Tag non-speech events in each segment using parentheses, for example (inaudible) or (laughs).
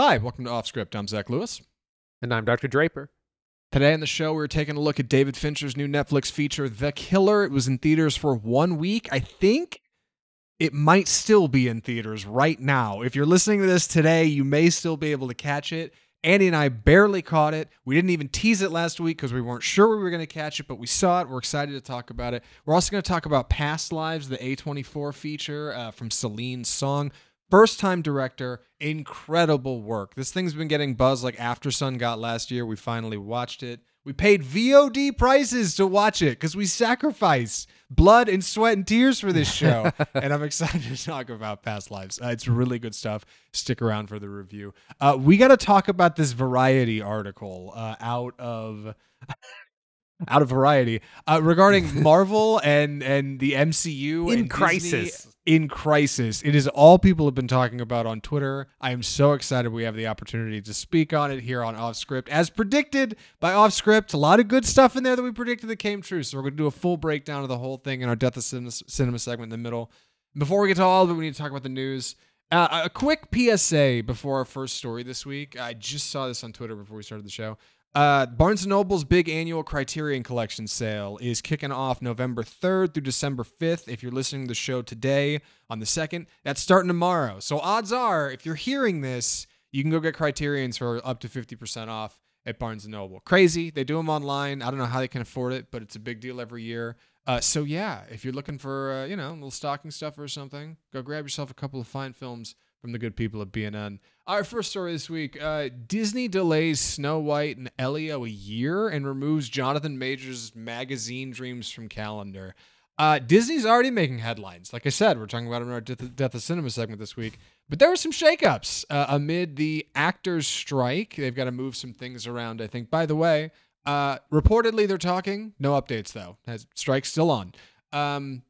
Hi, welcome to Off Script. I'm Zach Lewis. And I'm Dr. Draper. Today on the show, we're taking a look at David Fincher's new Netflix feature, The Killer. It was in theaters for one week. I think it might still be in theaters right now. If you're listening to this today, you may still be able to catch it. Andy and I barely caught it. We didn't even tease it last week because we weren't sure we were going to catch it, but we saw it. We're excited to talk about it. We're also going to talk about Past Lives, the A24 feature uh, from Celine Song. First time director, incredible work. This thing's been getting buzz like Aftersun got last year. We finally watched it. We paid VOD prices to watch it because we sacrifice blood and sweat and tears for this show. (laughs) and I'm excited to talk about Past Lives. Uh, it's really good stuff. Stick around for the review. Uh, we got to talk about this Variety article uh, out of. Out of Variety uh, regarding (laughs) Marvel and and the MCU in crisis. Disney in crisis. It is all people have been talking about on Twitter. I am so excited we have the opportunity to speak on it here on Off Script. As predicted by Off Script, a lot of good stuff in there that we predicted that came true. So we're going to do a full breakdown of the whole thing in our Death of Cinema, cinema segment in the middle. Before we get to all of it, we need to talk about the news. Uh, a quick PSA before our first story this week. I just saw this on Twitter before we started the show. Uh, Barnes & Noble's big annual Criterion Collection sale is kicking off November 3rd through December 5th. If you're listening to the show today on the 2nd, that's starting tomorrow. So odds are, if you're hearing this, you can go get Criterions for up to 50% off at Barnes & Noble. Crazy. They do them online. I don't know how they can afford it, but it's a big deal every year. Uh, so yeah, if you're looking for, uh, you know, little stocking stuff or something, go grab yourself a couple of fine films from the good people at BNN. Our first story this week uh, Disney delays Snow White and Elio a year and removes Jonathan Majors' magazine dreams from calendar. Uh, Disney's already making headlines. Like I said, we're talking about it in our Death, Death of Cinema segment this week. But there were some shakeups uh, amid the actors' strike. They've got to move some things around, I think. By the way, uh, reportedly they're talking. No updates, though. Has strike's still on. Um,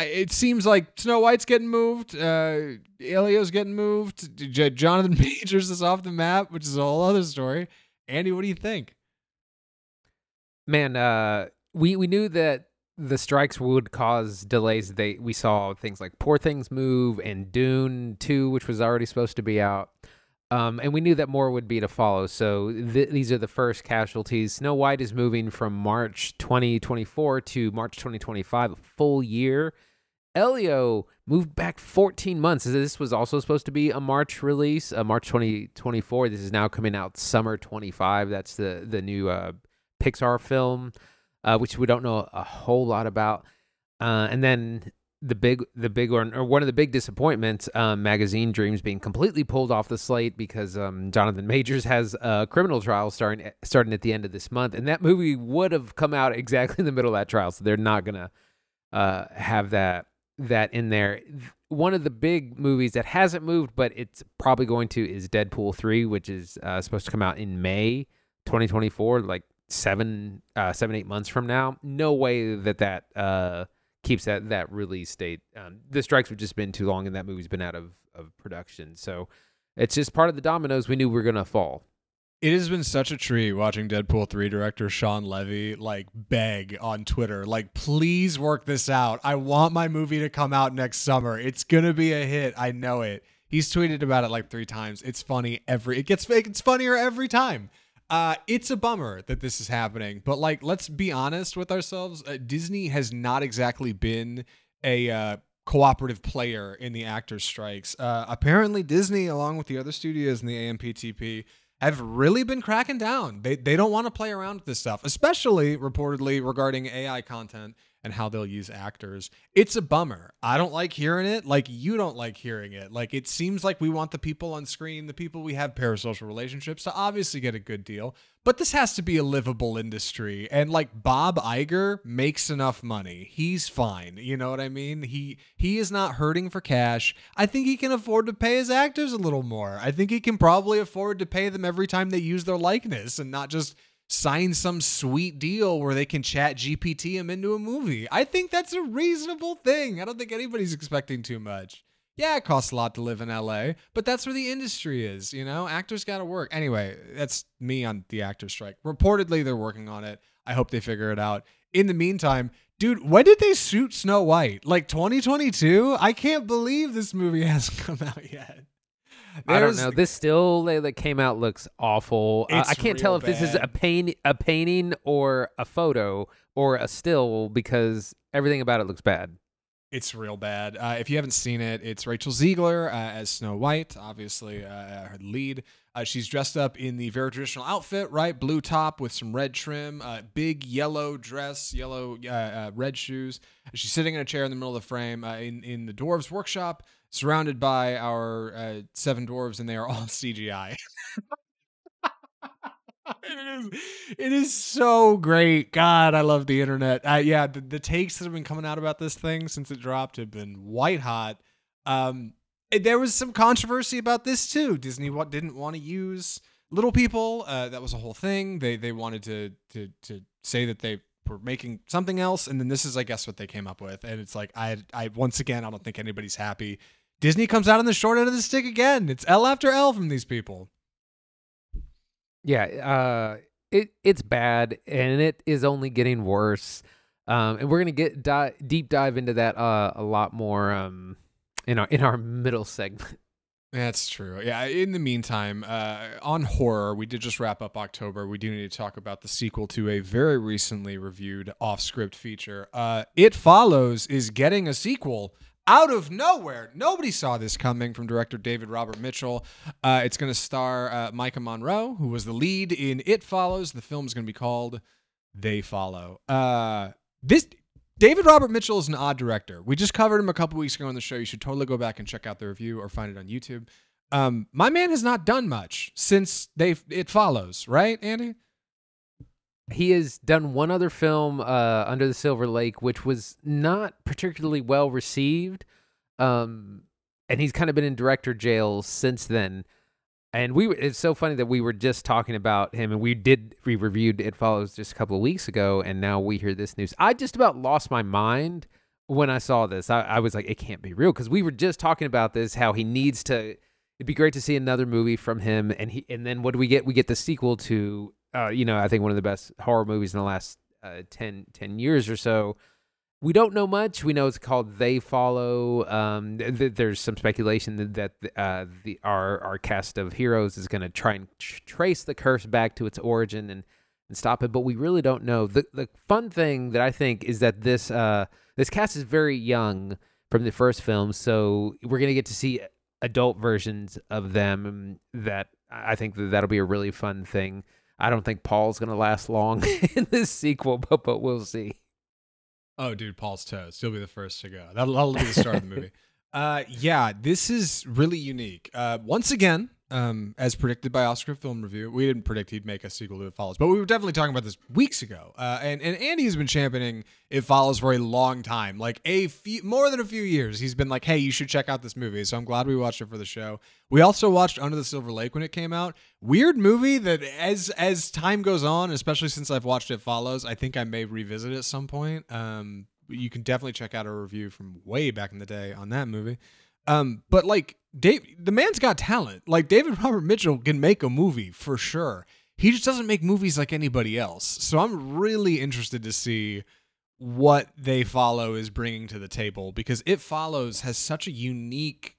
I, it seems like Snow White's getting moved. Uh, Elio's getting moved. J- Jonathan (laughs) Majors is off the map, which is a whole other story. Andy, what do you think? Man, uh, we we knew that the strikes would cause delays. They we saw things like Poor Things move and Dune Two, which was already supposed to be out. Um, and we knew that more would be to follow. So th- these are the first casualties. Snow White is moving from March 2024 to March 2025, a full year. Elio moved back 14 months. This was also supposed to be a March release, a March 2024. This is now coming out summer 25. That's the the new uh, Pixar film, uh, which we don't know a whole lot about. Uh, and then the big the big one or one of the big disappointments um, magazine dreams being completely pulled off the slate because um, jonathan majors has a criminal trial starting starting at the end of this month and that movie would have come out exactly in the middle of that trial so they're not gonna uh, have that that in there one of the big movies that hasn't moved but it's probably going to is deadpool 3 which is uh, supposed to come out in may 2024 like seven uh, seven eight months from now no way that that uh keeps that that release date. Um, the strikes have just been too long, and that movie's been out of of production. So it's just part of the dominoes we knew we were gonna fall. It has been such a treat watching Deadpool 3 director Shawn Levy like beg on Twitter, like, please work this out. I want my movie to come out next summer. It's gonna be a hit. I know it. He's tweeted about it like three times. It's funny every it gets it's funnier every time. Uh, it's a bummer that this is happening, but like, let's be honest with ourselves. Uh, Disney has not exactly been a uh, cooperative player in the actors' strikes. Uh, apparently, Disney, along with the other studios in the AMPTP, have really been cracking down. They they don't want to play around with this stuff, especially reportedly regarding AI content and how they'll use actors. It's a bummer. I don't like hearing it. Like you don't like hearing it. Like it seems like we want the people on screen, the people we have parasocial relationships to obviously get a good deal. But this has to be a livable industry. And like Bob Iger makes enough money. He's fine. You know what I mean? He he is not hurting for cash. I think he can afford to pay his actors a little more. I think he can probably afford to pay them every time they use their likeness and not just sign some sweet deal where they can chat GPT him into a movie. I think that's a reasonable thing. I don't think anybody's expecting too much. Yeah, it costs a lot to live in LA, but that's where the industry is, you know? Actors got to work. Anyway, that's me on the actor strike. Reportedly, they're working on it. I hope they figure it out. In the meantime, dude, when did they shoot Snow White? Like 2022? I can't believe this movie (laughs) hasn't come out yet. I don't know. This still that came out looks awful. Uh, I can't tell if this is a bad. paint, a painting, or a photo, or a still because everything about it looks bad. It's real bad. Uh, if you haven't seen it, it's Rachel Zegler uh, as Snow White, obviously uh, her lead. Uh, she's dressed up in the very traditional outfit, right? Blue top with some red trim, uh, big yellow dress, yellow uh, uh, red shoes. She's sitting in a chair in the middle of the frame uh, in in the dwarves' workshop, surrounded by our uh, seven dwarves, and they are all (laughs) CGI. it is it is so great. God i love the internet. Uh, yeah the, the takes that have been coming out about this thing since it dropped have been white hot. Um there was some controversy about this too. Disney what didn't want to use little people uh, that was a whole thing. They they wanted to to to say that they were making something else and then this is i guess what they came up with and it's like i i once again i don't think anybody's happy disney comes out on the short end of the stick again it's l after l from these people Yeah, uh, it it's bad, and it is only getting worse. Um, and we're gonna get di- deep dive into that uh, a lot more um, in our in our middle segment. (laughs) That's true. Yeah. In the meantime, uh, on horror, we did just wrap up October. We do need to talk about the sequel to a very recently reviewed off-script feature. Uh, it Follows is getting a sequel out of nowhere. Nobody saw this coming from director David Robert Mitchell. Uh, it's going to star uh, Maika Monroe, who was the lead in It Follows. The film is going to be called They Follow. Uh, this David Robert Mitchell is an odd director. We just covered him a couple weeks ago on the show. You should totally go back and check out the review or find it on YouTube. Um, my man has not done much since they it follows, right, Andy? He has done one other film, uh, Under the Silver Lake, which was not particularly well received. Um, and he's kind of been in director jail since then. And we it's so funny that we were just talking about him and we did we reviewed It Follows just a couple of weeks ago and now we hear this news. I just about lost my mind when I saw this. I, I was like, it can't be real because we were just talking about this, how he needs to it'd be great to see another movie from him and he and then what do we get? We get the sequel to uh, you know, I think one of the best horror movies in the last uh, 10, 10 years or so. We don't know much. We know it's called They Follow. Um, th- th- there's some speculation that, that uh, the our our cast of heroes is going to try and tr- trace the curse back to its origin and, and stop it, but we really don't know. The the fun thing that I think is that this uh, this cast is very young from the first film, so we're going to get to see adult versions of them. That I think that that'll be a really fun thing. I don't think Paul's going to last long (laughs) in this sequel, but but we'll see. Oh, dude, Paul's toast. He'll be the first to go. That'll, that'll be the start of the movie. (laughs) Uh, yeah, this is really unique. Uh, once again, um, as predicted by Off Script Film Review, we didn't predict he'd make a sequel to It Follows, but we were definitely talking about this weeks ago. Uh, and and Andy has been championing It Follows for a long time, like a few more than a few years. He's been like, "Hey, you should check out this movie." So I'm glad we watched it for the show. We also watched Under the Silver Lake when it came out. Weird movie that, as as time goes on, especially since I've watched It Follows, I think I may revisit at some point. Um, you can definitely check out a review from way back in the day on that movie. Um, but like Dave, the man's got talent. Like David (laughs) Robert Mitchell can make a movie for sure. He just doesn't make movies like anybody else. So I'm really interested to see what they follow is bringing to the table because it follows has such a unique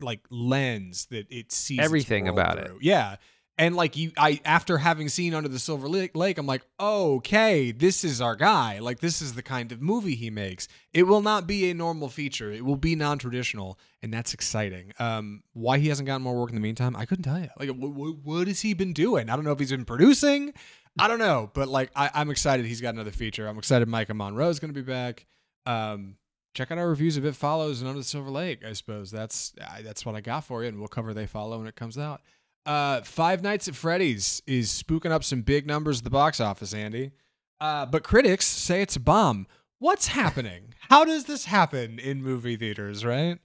like lens that it sees Everything about it. Yeah. And like you I after having seen Under the Silver Lake, I'm like, okay, this is our guy. Like this is the kind of movie he makes. It will not be a normal feature. It will be non-traditional, and that's exciting. Um, why he hasn't gotten more work in the meantime, I couldn't tell you. Like, what, has he been doing? I don't know if he's been producing. I don't know, but like, I, I'm excited he's got another feature. I'm excited Maika Monroe is going to be back. Um, check out our reviews of It Follows and Under the Silver Lake. I suppose that's that's what I got for you, and we'll cover They Follow when it comes out. Uh, Five Nights at Freddy's is spooking up some big numbers at the box office, Andy. Uh, but critics say it's a bomb. What's happening? (laughs) How does this happen in movie theaters, right?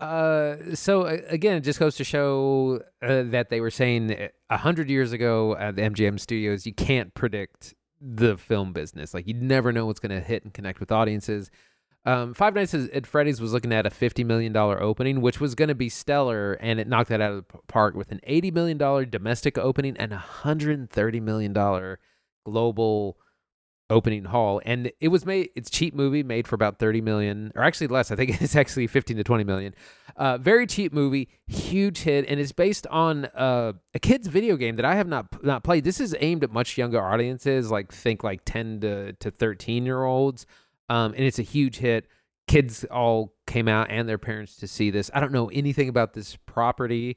Uh, so again, it just goes to show uh, that they were saying a hundred years ago at the MGM studios, you can't predict the film business. Like you never know what's going to hit and connect with audiences. Um, Five Nights at Freddy's was looking at a fifty million dollar opening, which was going to be stellar, and it knocked that out of the park with an eighty million dollar domestic opening and a hundred and thirty million dollar global opening haul and it was made it's cheap movie made for about 30 million or actually less i think (laughs) it's actually 15 to 20 million. Uh, very cheap movie huge hit and it's based on uh, a kid's video game that i have not not played. This is aimed at much younger audiences like think like 10 to, to 13 year olds um, and it's a huge hit kids all came out and their parents to see this i don't know anything about this property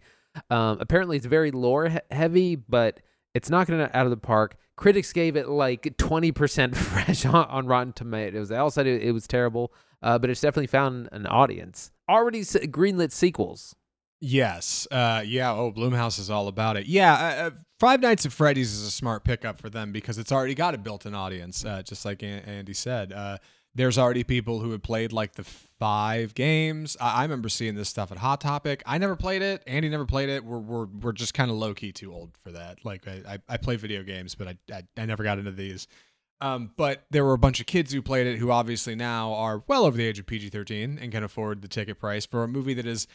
um, apparently it's very lore he- heavy but it's knocking it out of the park critics gave it like 20% (laughs) fresh on, on Rotten Tomatoes. They all said it, it was terrible, uh, but it's definitely found an audience. Already s- greenlit sequels. Yes. Uh, yeah. Oh, Blumhouse is all about it. Yeah. Uh, uh, Five Nights at Freddy's is a smart pickup for them because it's already got a built-in audience. Uh, just like An- Andy said, uh, there's already people who had played like the five games. I, I remember seeing this stuff at Hot Topic. I never played it. Andy never played it. We're we're, we're just kind of low key too old for that. Like I, I, I play video games, but I, I I never got into these. Um, but there were a bunch of kids who played it who obviously now are well over the age of PG 13 and can afford the ticket price for a movie that is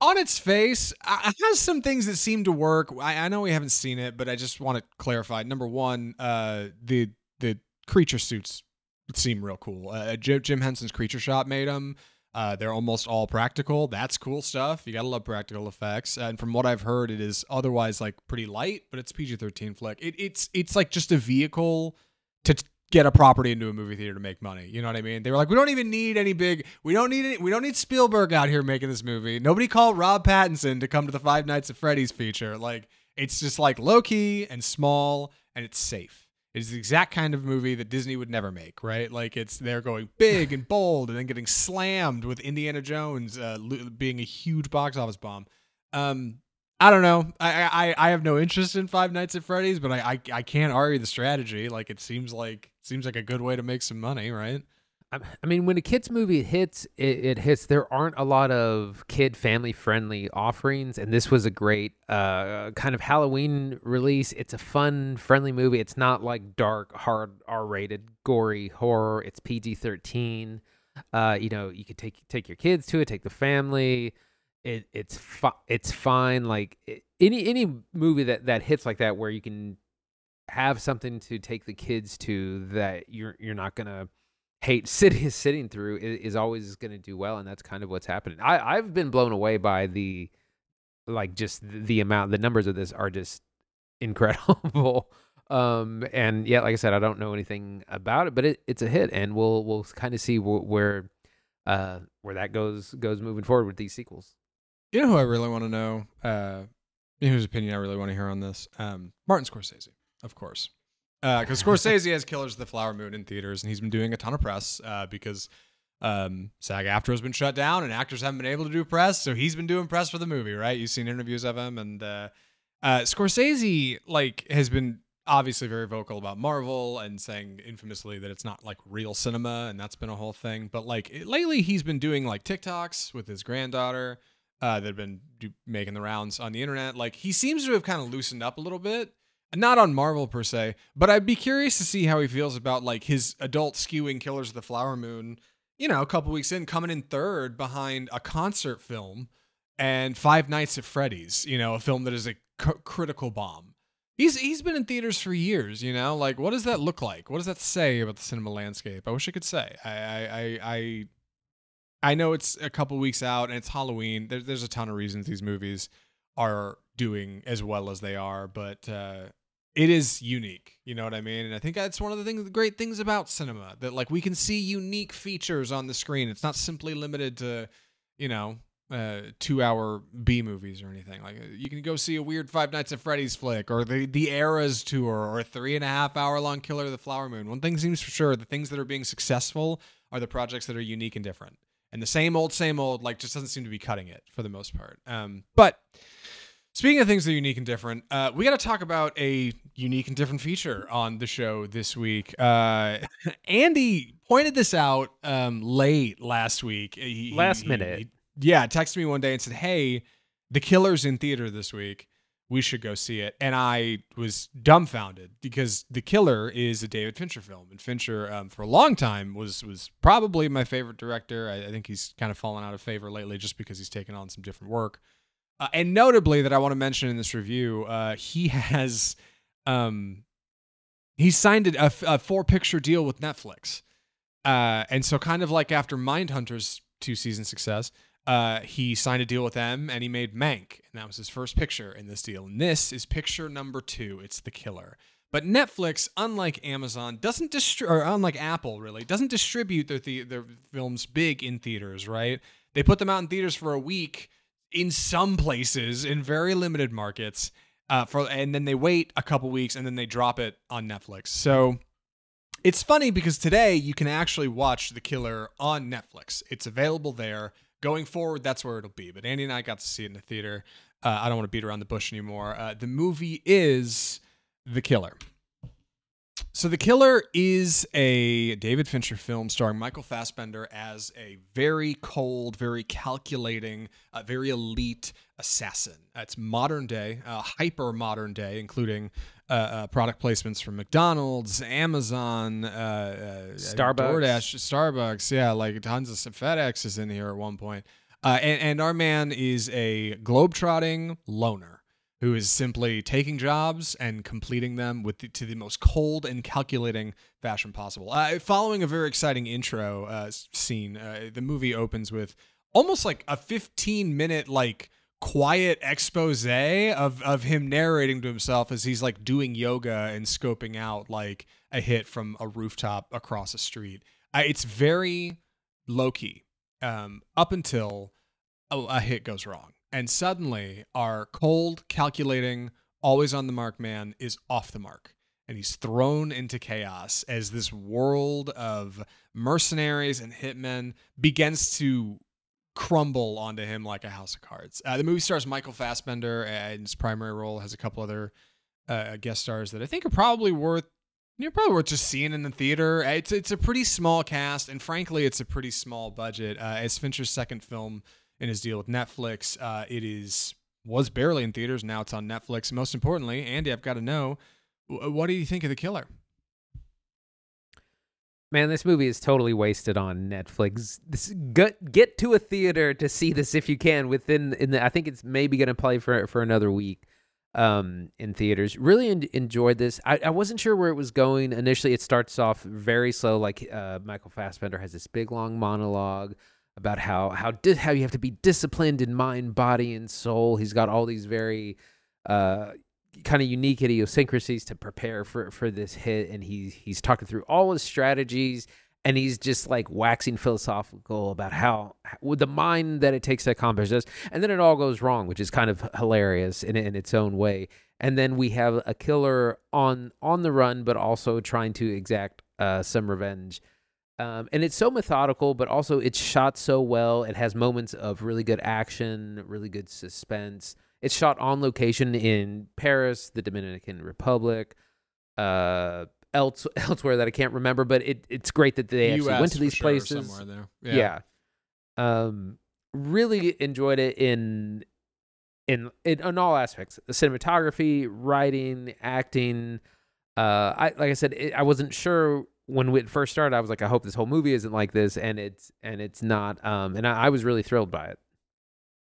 on its face has some things that seem to work. I, I know we haven't seen it, but I just want to clarify. Number one, uh, the the creature suits seem real cool. Uh, Jim, Jim Henson's Creature Shop made them. Uh, they're almost all practical. That's cool stuff. You gotta love practical effects. And from what I've heard, it is otherwise like pretty light, but it's PG thirteen flick. It, it's it's like just a vehicle to t- get a property into a movie theater to make money. You know what I mean? They were like, we don't even need any big. We don't need any. We don't need Spielberg out here making this movie. Nobody called Rob Pattinson to come to the Five Nights at Freddy's feature. Like it's just like low key and small, and it's safe. It is the exact kind of movie that Disney would never make, right? Like it's they're going big and bold, and then getting slammed with Indiana Jones uh, being a huge box office bomb. Um, I don't know. I, I I have no interest in Five Nights at Freddy's, but I, I I can't argue the strategy. Like it seems like seems like a good way to make some money, right? I mean, when a kids movie hits, it, it hits. There aren't a lot of kid family friendly offerings, and this was a great uh, kind of Halloween release. It's a fun, friendly movie. It's not like dark, hard, R rated, gory horror. It's PG thirteen. Uh, you know, you could take take your kids to it, take the family. It it's fi- it's fine. Like it, any any movie that that hits like that, where you can have something to take the kids to that you're you're not gonna hate (laughs) sitting sitting through is, is always going to do well and that's kind of what's happening i i've been blown away by the like just the, amount the numbers of this are just (laughs) incredible um and yeah like i said i don't know anything about it but it, it's a hit and we'll we'll kind of see wh- where uh where that goes goes moving forward with these sequels You know who I really want to know? Uh, whose opinion I really want to hear on this? Um, Martin Scorsese, of course. Because Scorsese has Killers of the Flower Moon in theaters, and he's been doing a ton of press uh, because um, SAG AFTRA has been shut down, and actors haven't been able to do press, so he's been doing press for the movie, right? You've seen interviews of him, and uh, uh, Scorsese like has been obviously very vocal about Marvel and saying infamously that it's not like real cinema, and that's been a whole thing. But like it, lately, he's been doing like TikToks with his granddaughter uh, that have been do, making the rounds on the internet. Like he seems to have kind of loosened up a little bit. Not on Marvel per se, but I'd be curious to see how he feels about like his adult skewing Killers of the Flower Moon. You know, a couple weeks in, coming in third behind a concert film and Five Nights at Freddy's. You know, a film that is a c- critical bomb. He's he's been in theaters for years. You know, like what does that look like? What does that say about the cinema landscape? I wish I could say. I I I. I I know it's a couple weeks out and it's Halloween. There's there's a ton of reasons these movies are doing as well as they are, but uh, it is unique. You know what I mean? And I think that's one of the things, the great things about cinema that like we can see unique features on the screen. It's not simply limited to, you know, uh, two hour B movies or anything. Like you can go see a weird Five Nights at Freddy's flick or the the Eras tour or a three and a half hour long Killer of the Flower Moon. One thing seems for sure: the things that are being successful are the projects that are unique and different. And the same old, same old, like just doesn't seem to be cutting it for the most part. Um, but Speaking of things that are unique and different, uh, we got to talk about a unique and different feature on the show this week. Uh, (laughs) Andy pointed this out um, late last week. He- Last he- minute. he- yeah, texted me one day and said, "Hey, The Killer's in theater this week. We should go see it." And I was dumbfounded because The Killer is a David Fincher film, and Fincher, um, for a long time, was was probably my favorite director. I, I think he's kind of fallen out of favor lately just because he's taken on some different work. Uh, and notably, that I want to mention in this review, uh, he has, um, he signed a, four picture deal with Netflix. Uh, and so, kind of like after Mindhunter's two season success, uh, he signed a deal with them and he made Mank. And that was his first picture in this deal. And this is picture number two. It's The Killer. But Netflix, unlike Amazon, doesn't distribute, or unlike Apple, really, doesn't distribute their, the- their films big in theaters, right? They put them out in theaters for a week in some places in very limited markets. Uh, for and then they wait a couple weeks and then they drop it on Netflix. So it's funny because today you can actually watch The Killer on Netflix. It's available there. Going forward, that's where it'll be. But Andy and I got to see it in the theater. Uh, I don't want to beat around the bush anymore. Uh, the movie is The Killer. So The Killer is a David Fincher film starring Michael Fassbender as a very cold, very calculating, uh, very elite assassin. Uh, it's modern day, uh, hyper modern day, including uh, uh, product placements from McDonald's, Amazon, uh, uh, Starbucks. DoorDash, Starbucks. Yeah, like tons of FedEx is in here at one point. Uh, and, and our man is a globetrotting loner who is simply taking jobs and completing them with the, to the most cold and calculating fashion possible. Uh, following a very exciting intro uh, scene, uh, the movie opens with almost like a 15 minute like quiet expose of of him narrating to himself as he's like doing yoga and scoping out like a hit from a rooftop across a street. Uh, it's very low key um, up until a, a hit goes wrong. And suddenly, our cold, calculating, always on the mark man is off the mark. And he's thrown into chaos as this world of mercenaries and hitmen begins to crumble onto him like a house of cards. Uh, the movie stars Michael Fassbender in his primary role, has a couple other uh, guest stars that I think are probably worth you're probably worth just seeing in the theater. It's it's a pretty small cast, and frankly, it's a pretty small budget. Uh, as Fincher's second film in his deal with Netflix, uh, it is was barely in theaters. Now it's on Netflix. Most importantly, Andy, I've got to know, what do you think of the killer? Man, this movie is totally wasted on Netflix. This, get get to a theater to see this if you can. Within in the, I think it's maybe going to play for for another week um in theaters really en- enjoyed this I, I wasn't sure where it was going initially it starts off very slow like uh michael fassbender has this big long monologue about how how di- how you have to be disciplined in mind body and soul. He's got all these very uh kind of unique idiosyncrasies to prepare for for this hit and he's he's talking through all his strategies and he's just like waxing philosophical about how with the mind that it takes to accomplish this. And then it all goes wrong which is kind of hilarious in, in its own way. And then we have a killer on on the run but also trying to exact uh, some revenge um, and it's so methodical but also it's shot so well it has moments of really good action really good suspense it's shot on location in paris the dominican republic uh else (laughs) elsewhere that I can't remember, but it it's great that they actually US went to these sure, places. somewhere Yeah. there. Um really enjoyed it in in in, in all aspects. The cinematography, writing, acting. Uh I like I said it, I wasn't sure when it first started I was like I hope this whole movie isn't like this and it's and it's not um and I, I was really thrilled by it.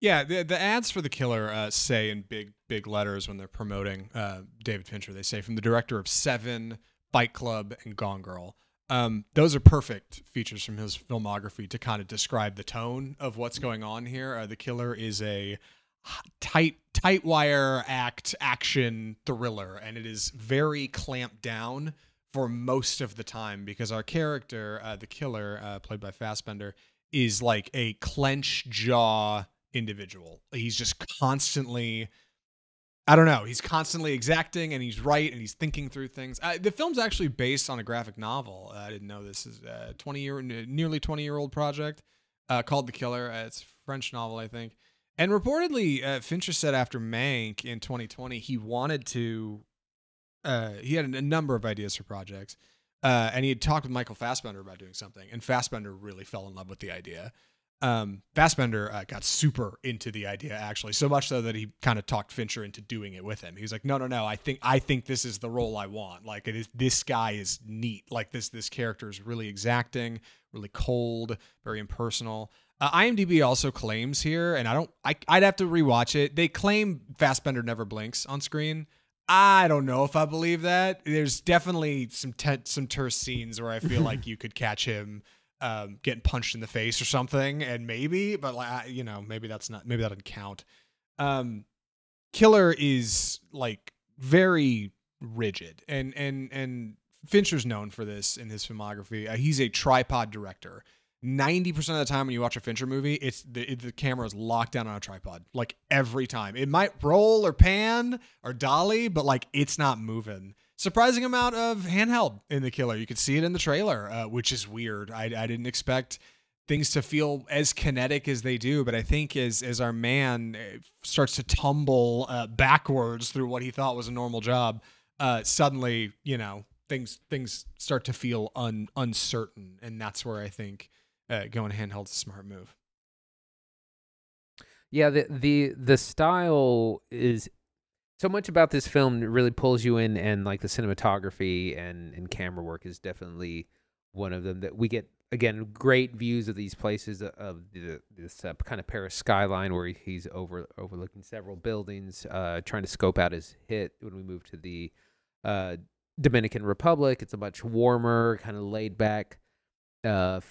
Yeah, the, the ads for the killer uh, say in big big letters when they're promoting uh, David Fincher. They say from the director of Seven, Fight Club, and Gone Girl. Um, those are perfect features from his filmography to kind of describe the tone of what's going on here. Uh, the killer is a tight tight wire act action thriller, and it is very clamped down for most of the time because our character, uh, the killer, uh, played by Fassbender, is like a clench jaw individual. He's just constantly I don't know. He's constantly exacting and he's right and he's thinking through things. Uh, the film's actually based on a graphic novel. Uh, I didn't know this is a 20 year nearly 20 year old project uh, called The Killer. Uh, it's a French novel, I think. And reportedly, uh, Fincher said after Mank in 2020, he wanted to. Uh, he had a number of ideas for projects, uh, and he had talked with Michael Fassbender about doing something, and Fassbender really fell in love with the idea um, Fassbender uh, got super into the idea actually, so much so that he kind of talked Fincher into doing it with him. He was like, "No, no, no, I think I think this is the role I want. Like, it is this guy is neat. Like this this character is really exacting, really cold, very impersonal." Uh, IMDb also claims here, and I don't, I, I'd have to rewatch it. They claim Fassbender never blinks on screen. I don't know if I believe that. There's definitely some te- some terse scenes where I feel like (laughs) you could catch him um, getting punched in the face or something, and maybe, but like you know, maybe that's not maybe that doesn't count. Um, Killer is like very rigid, and and and Fincher's known for this in his filmography. Uh, he's a tripod director. 90% of the time when you watch a Fincher movie, it's the, it, the camera is locked down on a tripod. Like every time. It might roll or pan or dolly, but like it's not moving. Surprising amount of handheld in The Killer. You could see it in the trailer, uh, which is weird. I, I didn't expect things to feel as kinetic as they do, but I think as as our man uh, starts to tumble uh, backwards through what he thought was a normal job, uh, suddenly, you know, things things start to feel un, uncertain, and that's where I think uh, going handheld is a smart move. Yeah, the the the style is so much about this film really pulls you in, and like the cinematography and and camera work is definitely one of them that we get again great views of these places of the, this uh, kind of Paris skyline where he's over overlooking several buildings, uh, trying to scope out his hit. When we move to the uh, Dominican Republic, it's a much warmer, kind of laid back uh,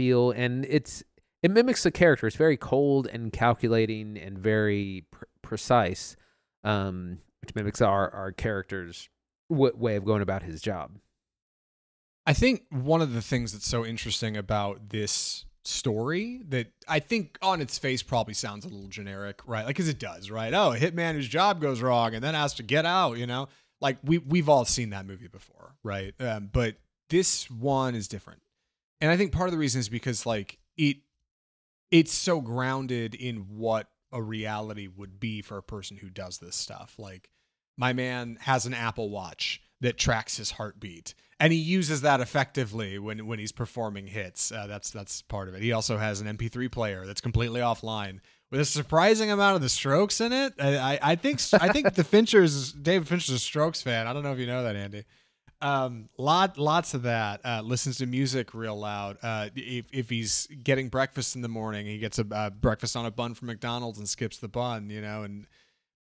feel, and it's it mimics the character. It's very cold and calculating and very pr- precise, um, which mimics our our character's w- way of going about his job. I think one of the things that's so interesting about this story that I think on its face probably sounds a little generic, right? Like, because it does, right? Oh, a hitman whose job goes wrong and then has to get out, you know? Like, we, we've all seen that movie before, right? Um, but this one is different. And I think part of the reason is because, like, it it's so grounded in what a reality would be for a person who does this stuff. Like, my man has an Apple Watch that tracks his heartbeat and he uses that effectively when when he's performing hits. Uh, that's that's part of it. He also has an MP3 player that's completely offline with a surprising amount of the Strokes in it. I, I, I think I think (laughs) the Fincher's David Fincher's a Strokes fan. I don't know if you know that, Andy. Um, lot lots of that. Uh, listens to music real loud. Uh, if if he's getting breakfast in the morning, he gets a uh, breakfast on a bun from McDonald's and skips the bun. You know, and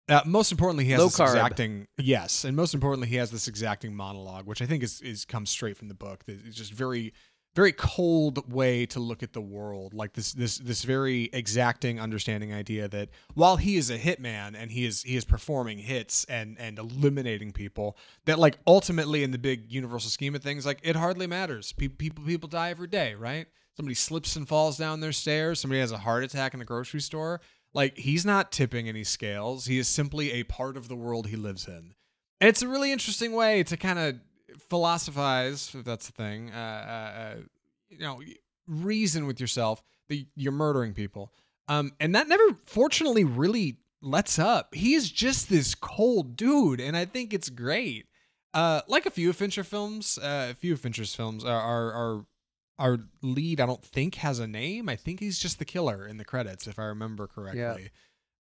uh, most importantly, he has Low this carb. exacting yes, and most importantly, he has this exacting monologue, which I think is is comes straight from the book. It's just very, very cold way to look at the world, like this this this very exacting understanding idea that while he is a hitman and he is he is performing hits and and eliminating people, that like ultimately in the big universal scheme of things, like it hardly matters. Pe- people people die every day, right? Somebody slips and falls down their stairs. Somebody has a heart attack in the grocery store like he's not tipping any scales. He is simply a part of the world he lives in. And it's a really interesting way to kind of philosophize, if that's the thing. Uh, uh, uh, you know, reason with yourself that you're murdering people. Um, and that never, fortunately, really lets up. He is just this cold dude, and I think it's great. Uh, like a few of Fincher films, uh, a few of Fincher's films are, are are our lead. I don't think has a name. I think he's just the killer in the credits, if I remember correctly.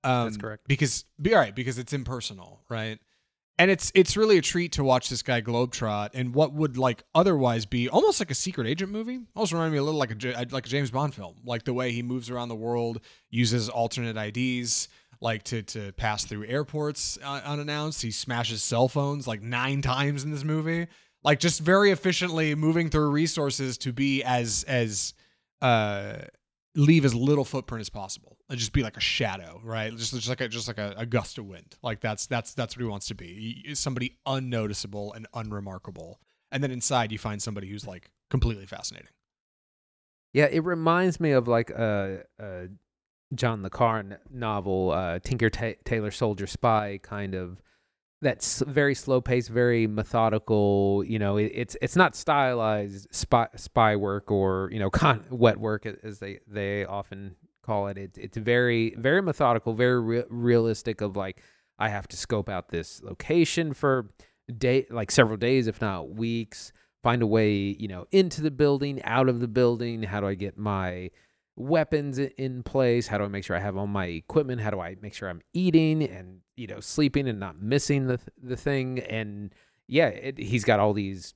Um, That's correct. Because be all right, because it's impersonal, right? And it's it's really a treat to watch this guy globetrot and what would like otherwise be almost like a secret agent movie. Almost reminded me a little like a J- like a James Bond film, like the way he moves around the world, uses alternate IDs, like to to pass through airports uh, unannounced. He smashes cell phones like nine times in this movie, like just very efficiently moving through resources to be as as uh leave as little footprint as possible and just be like a shadow right just, just like a just like a, a gust of wind like that's that's that's what he wants to be He somebody unnoticeable and unremarkable and then inside you find somebody who's like completely fascinating Yeah, it reminds me of like a, a John le Carre novel, uh, Tinker Ta- Tailor Soldier Spy, kind of. That's very slow paced, very methodical. You know, it, it's it's not stylized spy spy work or you know (laughs) con- wet work as they they often call it. It's it's very very methodical, very re- realistic. Of like, I have to scope out this location for day like several days, if not weeks find a way, you know, into the building, out of the building. How do I get my weapons in place? How do I make sure I have all my equipment? How do I make sure I'm eating and you know sleeping and not missing the the thing? And yeah, it, he's got all these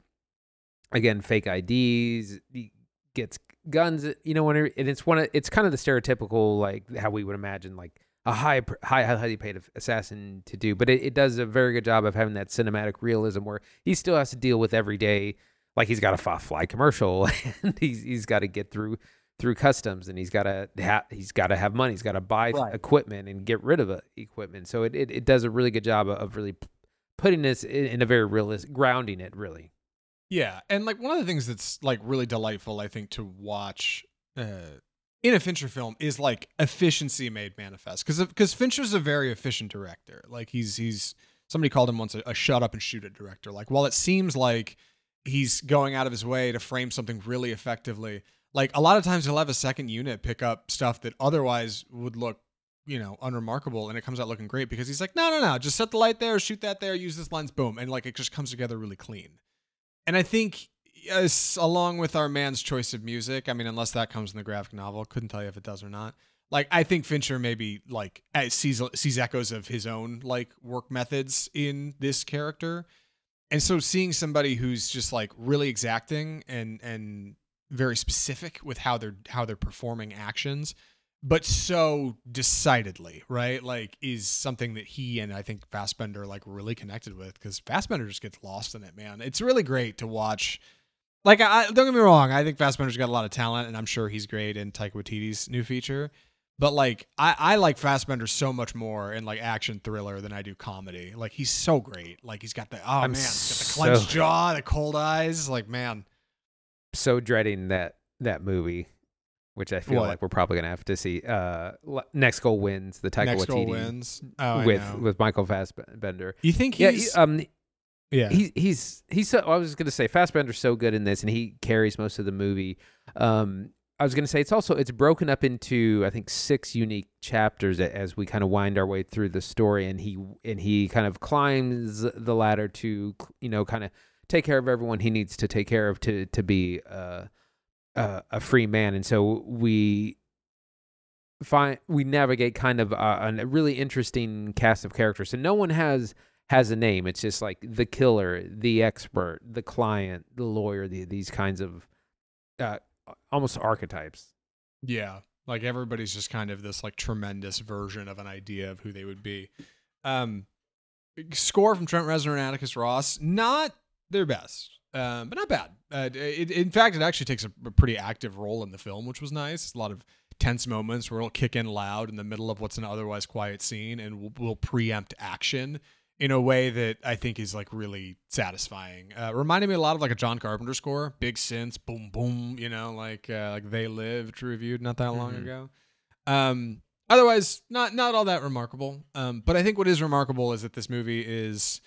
again fake IDs. He gets guns. You know, when it- and it's one of it's kind of the stereotypical like how we would imagine like a high, high, highly paid assassin to do. But it, it does a very good job of having that cinematic realism where he still has to deal with every day, like he's got a fly commercial (laughs) and he's he's got to get through through customs and he's got to ha- he's got to have money he's got to buy Right. equipment and get rid of uh, equipment so it, it, it does a really good job of, of really putting this in, in a very realistic grounding it really Yeah, and like one of the things that's like really delightful, I think, to watch uh, in a Fincher film is like efficiency made manifest. Because because Fincher's a very efficient director. Like he's he's somebody called him once a, a shut up and shoot it director. Like while it seems like he's going out of his way to frame something really effectively, like a lot of times he'll have a second unit pick up stuff that otherwise would look you know unremarkable and it comes out looking great because he's like no no no just set the light there shoot that there use this lens boom and like it just comes together really clean and I think, yes, along with our man's choice of music, I mean, unless that comes in the graphic novel, couldn't tell you if it does or not. Like, I think Fincher maybe like eh, sees sees echoes of his own like work methods in this character, and so seeing somebody who's just like really exacting and and very specific with how they're how they're performing actions but so decidedly, right? Like, is something that he and I think Fassbender like really connected with because Fassbender just gets lost in it, man. It's really great to watch. Like, I don't get me wrong, I think Fassbender's got a lot of talent, and I'm sure he's great in Taika Waititi's new feature. But like, I, I like Fassbender so much more in like action thriller than I do comedy. Like, he's so great. Like, he's got the oh I'm man, he's got the so- clenched jaw, the cold eyes. Like, man, so dreading that that movie which i feel What? like we're probably gonna have to see uh next goal wins the Taika next goal Waititi wins. Oh, with with michael fassbender you think yeah he's he, um yeah He, he's he's so I was gonna say Fassbender's so good in this, and he carries most of the movie. Um, I was gonna say it's also it's broken up into I think six unique chapters as we kind of wind our way through the story, and he and he kind of climbs the ladder to you know kind of take care of everyone he needs to take care of to to be uh, uh, a free man, and so we find we navigate kind of uh, a really interesting cast of characters. So no one has has a name. It's just like the killer, the expert, the client, the lawyer. The, these kinds of uh, almost archetypes. Yeah. Like everybody's just kind of this like tremendous version of an idea of who they would be. Um score from Trent Reznor and Atticus Ross, not their best. Um, but not bad. Uh, it, in fact, it actually takes a, a pretty active role in the film, which was nice. A lot of tense moments where it'll kick in loud in the middle of what's an otherwise quiet scene and will, will preempt action in a way that I think is like really satisfying. Uh, reminded me a lot of like a John Carpenter score, big synths, boom boom, you know, like uh, like They Live, which reviewed not that long Mhm. ago. Um, otherwise, not not all that remarkable. Um, but I think what is remarkable is that this movie is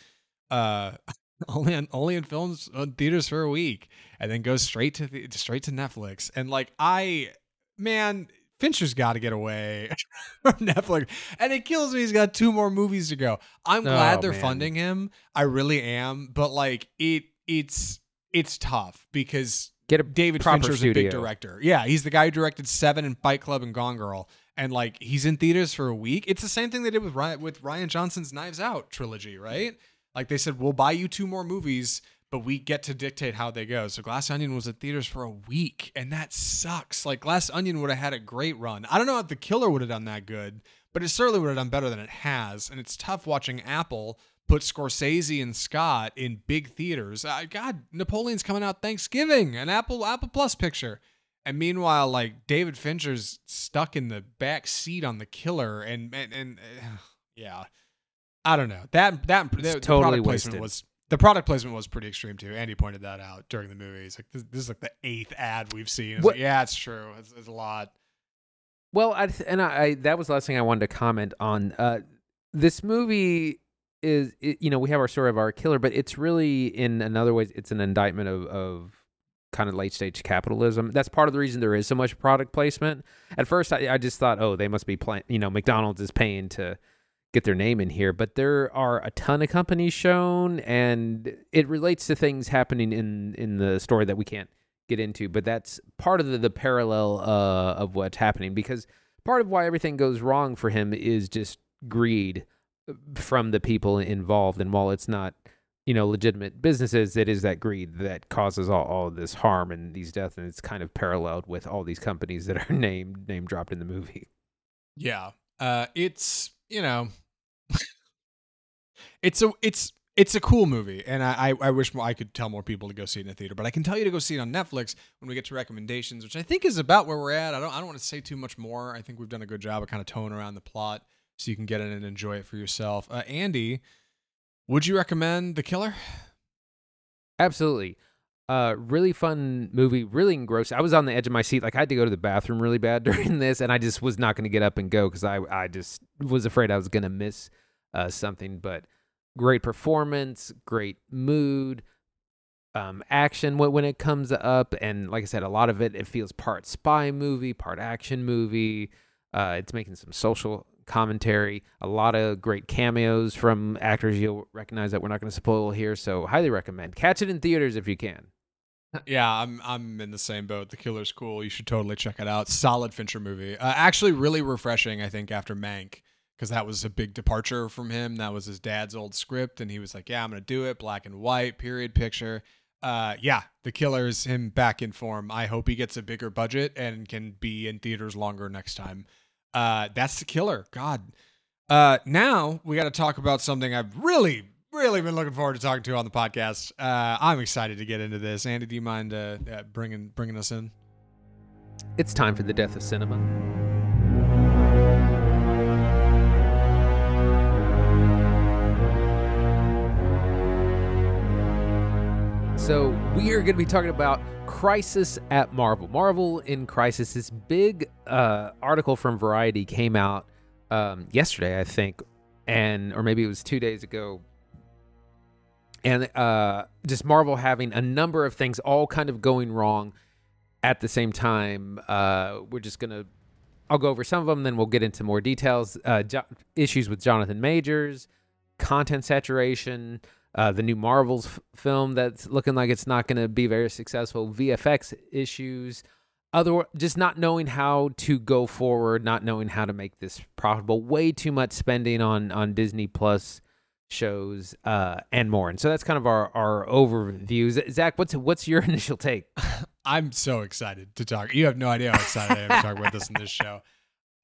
uh (laughs) (laughs) only in, only in films on theaters for a week and then goes straight to the, straight to Netflix. And like I, man. Fincher's got to get away (laughs) from Netflix, and it kills me. He's got two more movies to go. I'm oh, glad Oh, they're man. funding him. I really am, but like it, it's it's tough because Get a David Fincher's a big director. Yeah, he's the guy who directed Seven and Fight Club and Gone Girl, and like he's in theaters for a week. It's the same thing they did with Rian, with Rian Johnson's Knives Out trilogy, right? Like they said, we'll buy you two more movies, but we get to dictate how they go. So Glass Onion was in theaters for a week, and that sucks. Like Glass Onion would have had a great run. I don't know if The Killer would have done that good, but it certainly would have done better than it has. And it's tough watching Apple put Scorsese and Scott in big theaters. Uh, God, Napoleon's coming out Thanksgiving, an Apple Apple Plus picture. And meanwhile, like David Fincher's stuck in the back seat on the killer, and and, and uh, (sighs) yeah, I don't know that that the, the totally product placement wasted. was the product placement was pretty extreme too. Andy pointed that out during the movie. He's like, this, this is like the eighth ad we've seen. Like, yeah, it's true. It's, it's a lot. Well, I th- and I, I that was the last thing I wanted to comment on. Uh, this movie is, it, you know, we have our story of our killer, but it's really in another way it's an indictment of, of kind of late stage capitalism. That's part of the reason there is so much product placement. At first, I, I just thought, oh, they must be playing. You know, McDonald's is paying to get their name in here, but there are a ton of companies shown, and it relates to things happening in in the story that we can't get into. But that's part of the, the parallel uh, of what's happening because part of why everything goes wrong for him is just greed uh, from the people involved. And while it's not, you know, legitimate businesses, it is that greed that causes all, all this harm and these deaths. And it's kind of paralleled with all these companies that are (laughs) named name dropped in the movie. Yeah. Uh, it's you know, it's a it's it's a cool movie, and I I, I wish I could tell more people to go see it in the theater. But I can tell you to go see it on Netflix when we get to recommendations, which I think is about where we're at. I don't I don't want to say too much more. I think we've done a good job of kind of towing around the plot so you can get in and enjoy it for yourself. Uh, Andy, would you recommend The Killer? Absolutely. Uh, really fun movie, really engrossing. I was on the edge of my seat. Like I had to go to the bathroom really bad (laughs) during this, and I just was not going to get up and go because I, I just was afraid I was going to miss uh, something. But great performance, great mood, um, action when, it comes up, and like I said, a lot of it it feels part spy movie, part action movie. Uh, it's making some social commentary, a lot of great cameos from actors you'll recognize that we're not going to spoil here. So highly recommend. Catch it in theaters if you can. (laughs) Yeah, I'm I'm in the same boat. The Killer's cool. You should totally check it out. Solid Fincher movie. Uh, actually, really refreshing. I think after Mank, because that was a big departure from him. That was his dad's old script, and he was like, "Yeah, I'm gonna do it. Black and white, period picture." Uh, yeah, The Killer's him back in form. I hope he gets a bigger budget and can be in theaters longer next time. Uh, that's The Killer. God. Uh, now we got to talk about something I've really really been looking forward to talking to on the podcast. Uh, I'm excited to get into this. Andy, do you mind uh, uh, bringing bringing us in? It's time for the death of cinema. So we are going to be talking about Crisis at Marvel. Marvel in Crisis. This big uh, article from Variety came out um, yesterday, I think, and or maybe it was two days ago and uh, just Marvel having a number of things all kind of going wrong at the same time. Uh, we're just gonna, I'll go over some of them, then we'll get into more details. Uh, jo- issues with Jonathan Majors, content saturation, uh, the new Marvels f- film that's looking like it's not gonna be very successful, VFX issues. Other, just not knowing how to go forward, not knowing how to make this profitable. Way too much spending on on Disney Plus shows uh, and more. And so that's kind of our our overview. Zach, what's what's your (laughs) initial take? (laughs) I'm so excited to talk. You have no idea how excited I am to talk about this in this show.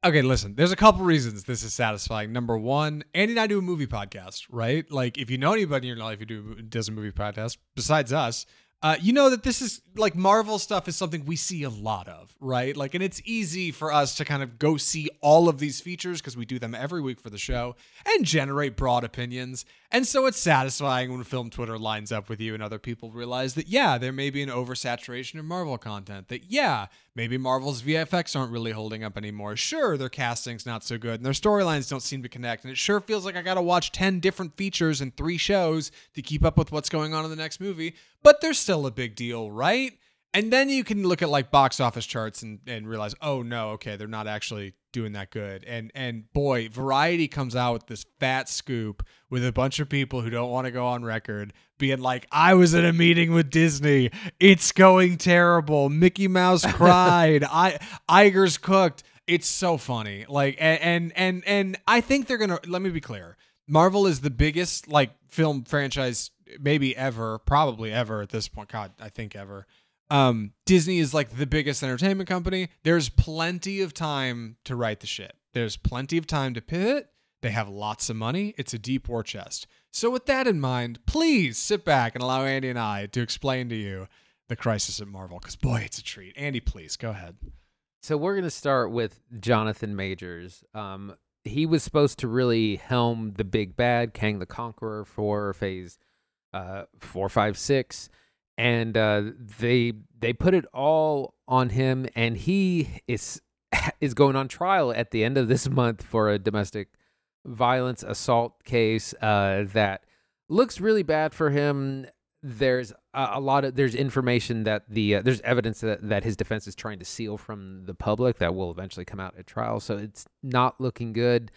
Okay, listen, there's a couple reasons this is satisfying. Number one, Andy and I do a movie podcast, right? Like, if you know anybody in your life who do, does a movie podcast, besides us, uh, you know that this is like Marvel stuff is something we see a lot of, right? Like, and it's easy for us to kind of go see all of these features because we do them every week for the show and generate broad opinions. And so it's satisfying when film Twitter lines up with you and other people realize that, yeah, there may be an oversaturation of Marvel content. That, yeah, maybe Marvel's VFX aren't really holding up anymore. Sure, their casting's not so good and their storylines don't seem to connect. And it sure feels like I got to watch 10 different features and three shows to keep up with what's going on in the next movie. But there's still a big deal, right? And then you can look at like box office charts and, and realize, oh no, okay, they're not actually doing that good. And and boy, Variety comes out with this fat scoop with a bunch of people who don't want to go on record being like, I was in a meeting with Disney. It's going terrible. Mickey Mouse (laughs) cried. I Iger's cooked. It's so funny. Like and and and, and I think they're gonna let me be clear. Marvel is the biggest like film franchise maybe ever, probably ever at this point. God, I think ever um, Disney is like the biggest entertainment company. There's plenty of time to write the shit. There's plenty of time to pivot. They have lots of money. It's a deep war chest. So, with that in mind, please sit back and allow Andy and I to explain to you the crisis at Marvel, because boy, it's a treat. Andy, please go ahead. So, we're going to start with Jonathan Majors. Um, he was supposed to really helm the big bad, Kang the Conqueror, for phase uh, four, five, six and uh, they they put it all on him, and he is (laughs) is going on trial at the end of this (laughs) month for a domestic violence assault case uh, that looks really bad for him. There's a, a lot of there's information that the uh, there's evidence that, that his defense is trying to seal from the public that will eventually come out at trial. So it's not looking good.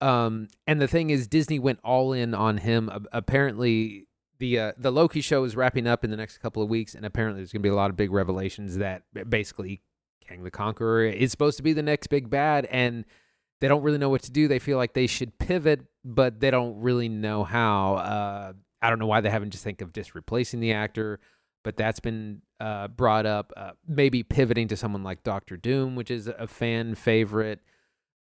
Um, and the thing is, Disney went all in on him. apparently, the uh, the Loki show is wrapping up in the next couple of weeks, and apparently there's going to be a lot of big revelations that basically Kang the Conqueror is supposed to be the next big bad, and they don't really know what to do. They feel like they should pivot, but they don't really know how. Uh, I don't know why they haven't just think of just replacing the actor, but that's been uh, brought up. Uh, maybe pivoting to someone like Doctor Doom, which is a fan favorite.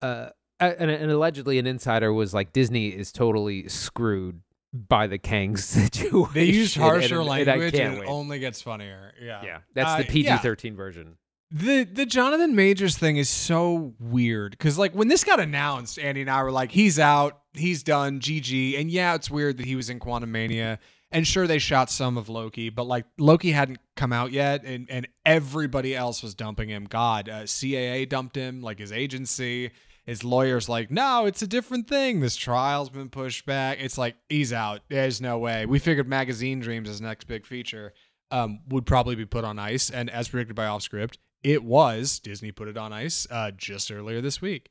Uh, and, and allegedly an insider was like Disney is totally screwed by the Kang (laughs) situation. They use harsher and, language, and it only gets funnier. Yeah, yeah, that's Uh, the PG yeah. thirteen version. The the Jonathan Majors thing is so weird because like when this got announced, Andy and I were like, he's out, he's done, GG. And yeah, it's weird that he was in Quantumania. And sure, they shot some of Loki, but like Loki hadn't come out yet, and and everybody else was dumping him. God, uh, CAA dumped him, like his agency. His lawyer's like, no, it's a different thing. This trial's been pushed back. It's like he's out. There's no way. We figured Magazine Dreams, his next big feature, um, would probably be put on ice, and as predicted by Off Script, it was. Disney put it on ice uh, just earlier this week.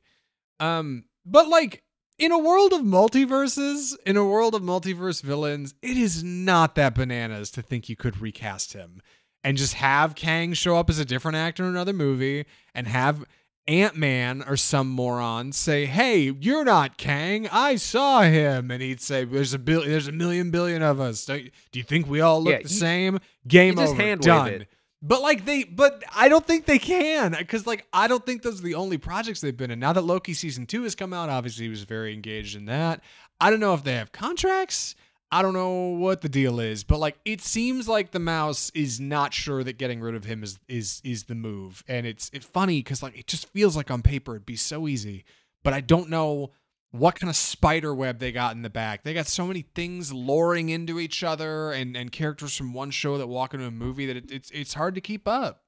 Um, but like in a world of multiverses, in a world of multiverse villains, it is not that bananas to think you could recast him and just have Kang show up as a different actor in another movie and have Ant Man or some moron say, "Hey, you're not Kang. I saw him," and he'd say, "There's a bill. There's a million billion of us. Don't, do you think we all look Yeah, the you- same? Game over. Done." it. But like they, but I don't think they can because like I don't think those are the only projects they've been in. Now that Loki season two has come out, obviously he was very engaged in that. I don't know if they have contracts. I don't know what the deal is, but like it seems like the mouse is not sure that getting rid of him is is is the move, and it's it's funny because like it just feels like on paper it'd be so easy, but I don't know what kind of spider web they got in the back. They got so many things luring into each other, and and characters from one show that walk into a movie that it, it's it's hard to keep up.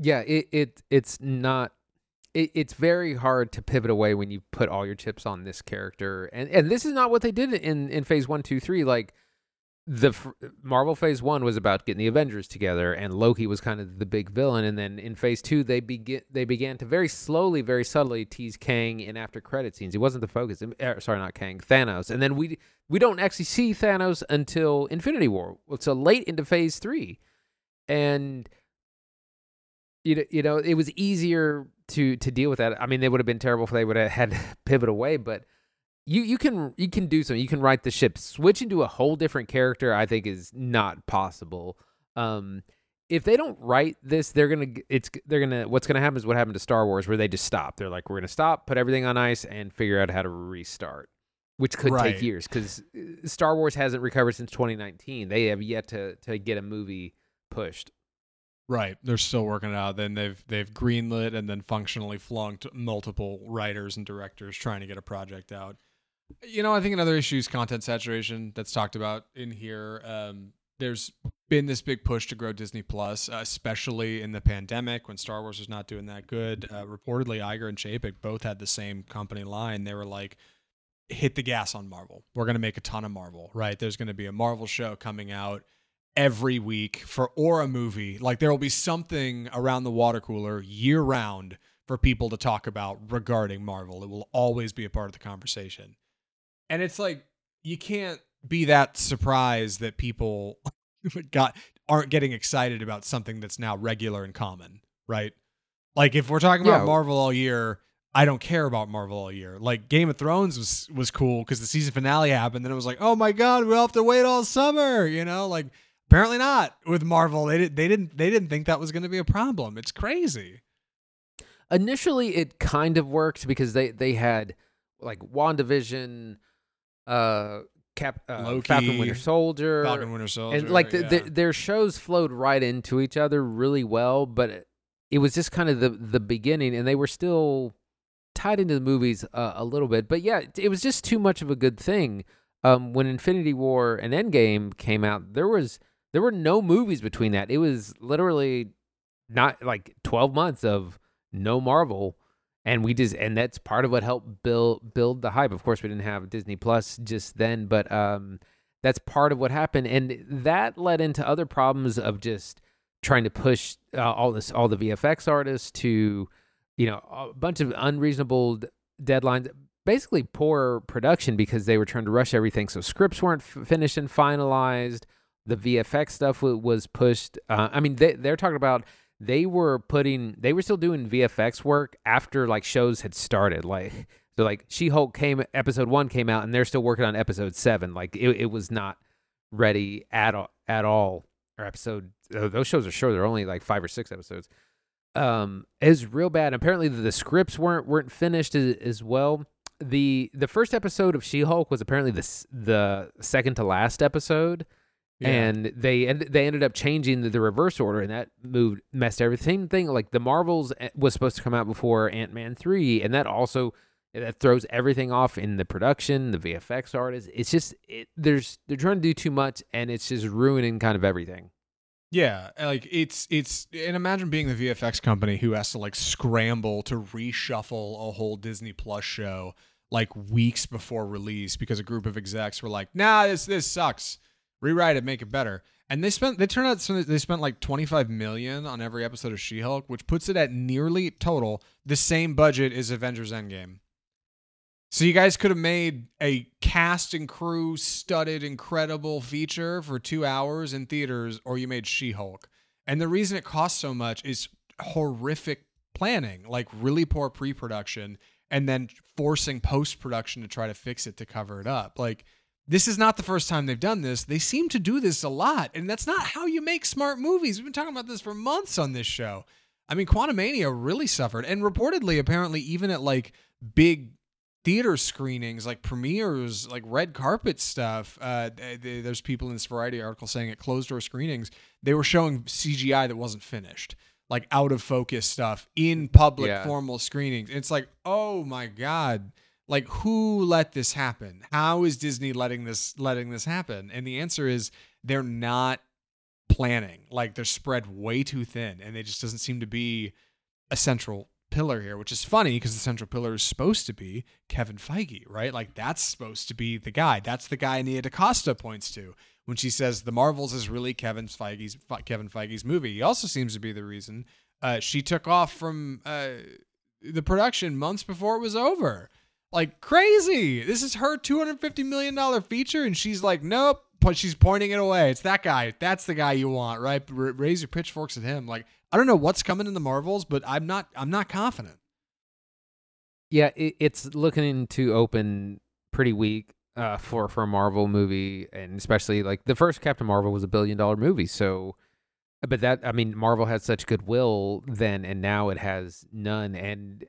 Yeah, it, it it's not. It, it's very hard to pivot away when you put all your chips on this character, and and this is not what they did in in Phase One, Two, Three. Like the f- Marvel Phase One was about getting the Avengers together, and Loki was kind of the big villain, and then in Phase Two they begin they began to very slowly, very subtly tease Kang in after credit scenes. He wasn't the focus. er, sorry, not Kang, Thanos, and then we we don't actually see Thanos until Infinity War. So late into Phase Three, and you know, you know, it was easier to to deal with that. I mean, they would have been terrible if they would have had (laughs) to pivot away, but you you can you can do something. You can write the ship. Switching to a whole different character, I think, is not possible. Um, if they don't write this, they're gonna it's they're gonna what's gonna happen is what happened to Star Wars, where they just stop. They're like, we're gonna stop, put everything on ice, and figure out how to restart, which could Right. take years because Star Wars hasn't recovered since 2019. They have yet to to get a movie pushed. Right, they're still working it out. Then they've they've greenlit and then functionally flunked multiple writers and directors trying to get a project out. You know, I think another issue is content saturation that's talked about in here. Um, there's been this big push to grow Disney Plus, especially in the pandemic when Star Wars was not doing that good. Uh, reportedly, Iger and Chapek both had the same company line. They were like, hit the gas on Marvel. We're going to make a ton of Marvel, right? There's going to be a Marvel show coming out every week for or a movie. Like there will be something around the water cooler year round for people to talk about regarding Marvel. It will always be a part of the conversation. And it's like you can't be that surprised that people (laughs) got aren't getting excited about something that's now regular and common, right? Like if we're talking about Yeah. Marvel all year, I don't care about Marvel all year. Like Game of Thrones was was cool because the season finale happened, then it was like, oh my god, we'll have to wait all summer. You know, like apparently not with Marvel. They did they didn't they didn't think that was going to be a problem. It's crazy. initially it kind of worked because they they had like WandaVision, uh, Cap, uh, Loki, Falcon Winter Soldier, Falcon Winter Soldier, and like the, yeah. the, their shows flowed right into each other really well. But it, it was just kind of the the beginning, and they were still tied into the movies uh, a little bit. But yeah, it was just too much of a good thing. Um, when Infinity War and Endgame came out, there was there were no movies between that. It was literally not like twelve months of no Marvel, and we just and that's part of what helped build build the hype. Of course, we didn't have Disney Plus just then, but um, that's part of what happened, and that led into other problems of just trying to push uh, all this all the VFX artists to you know a bunch of unreasonable deadlines. Basically, poor production because they were trying to rush everything, so scripts weren't f- finished and finalized. The VFX stuff was pushed. Uh, I mean, they, they're talking about they were putting they were still doing VFX work after like shows had started. Like (laughs) so like She Hulk came episode one came out and they're still working on episode seven. Like it, it was not ready at all at all. Or episode those shows are short, they're only like five or six episodes. Um, was real bad. Apparently, the, the scripts weren't weren't finished as, as well. the The first episode of She Hulk was apparently the the second to last episode, and they end, they ended up changing the, the reverse order, and that moved messed everything. Same thing like the Marvels eh, was supposed to come out before Ant Man three, and that also that throws everything off in the production, the VFX artists. It's just it, there's they're trying to do too much, and it's just ruining kind of everything. Yeah, like it's it's and imagine being the VFX company who has to like scramble to reshuffle a whole Disney Plus show like weeks before release because a group of execs were like, "Nah, this this sucks. Rewrite it, make it better." And they spent they turned out they spent like 25 million on every episode of She-Hulk, which puts it at nearly total the same budget as Avengers Endgame. So you guys could have made a cast and crew studded incredible feature for 2 hours in theaters or you made She-Hulk. And the reason it costs so much is horrific planning, like really poor pre-production and then forcing post-production to try to fix it to cover it up. Like this is not the first time they've done this. They seem to do this a lot, and that's not how you make smart movies. We've been talking about this for months on this show. I mean, Quantumania really suffered, and reportedly, apparently, even at like big theater screenings, like premieres, like red carpet stuff. Uh, th- th- there's people in this Variety article saying at closed door screenings they were showing CGI that wasn't finished, like out of focus stuff in public Yeah. formal screenings. It's like, oh my god, like who let this happen? How is Disney letting this letting this happen? And the answer is they're not planning. Like they're spread way too thin, and it just doesn't seem to be a central pillar here, which is funny because the central pillar is supposed to be Kevin Feige, right? Like that's supposed to be the guy. That's the guy Nia DaCosta points to when she says the Marvels is really Kevin Feige's Kevin Feige's movie. He also seems to be the reason uh, she took off from uh, the production months before it was over. Like crazy. This is her two hundred fifty million dollar feature, and she's like, nope. But she's pointing it away. It's that guy. That's the guy you want, right? R- raise your pitchforks at him. Like I don't know what's coming in the Marvels, but I'm not. I'm not confident. Yeah, it, it's looking to open pretty weak uh, for for a Marvel movie, and especially like the first Captain Marvel was a billion dollar movie. So, but that I mean, Marvel had such goodwill then, and now it has none, and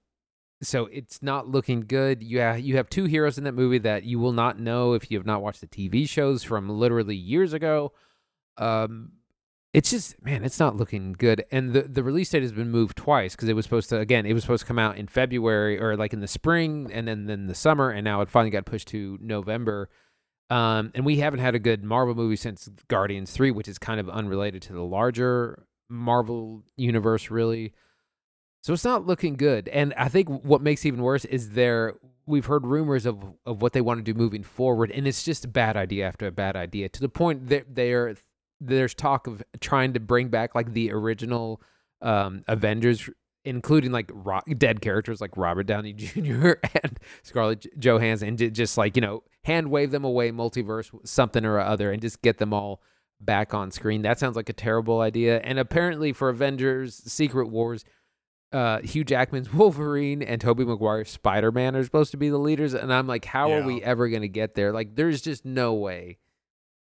so it's not looking good. You have, you have two heroes in that movie that you will not know if you have not watched the TV shows from literally years ago. Um, it's just man, it's not looking good. And the the release date has been moved twice because it was supposed to again, it was supposed to come out in February or like in the spring and then then the summer, and now it finally got pushed to November. Um, and we haven't had a good Marvel movie since Guardians Three, which is kind of unrelated to the larger Marvel universe, really. So it's not looking good. And I think what makes even worse is there we've heard rumors of of what they want to do moving forward, and it's just a bad idea after a bad idea to the point that they're there's talk of trying to bring back like the original um, Avengers, including like ro- dead characters like Robert Downey (laughs) Jr. and Scarlett Johansson, and just like you know hand wave them away, multiverse something or other, and just get them all back on screen. That sounds like a terrible idea. And apparently for Avengers Secret Wars, uh, Hugh Jackman's (laughs) Wolverine and Tobey Maguire's Spider Man are supposed to be the leaders, and I'm like, how are we ever gonna get there? Like, there's just no way.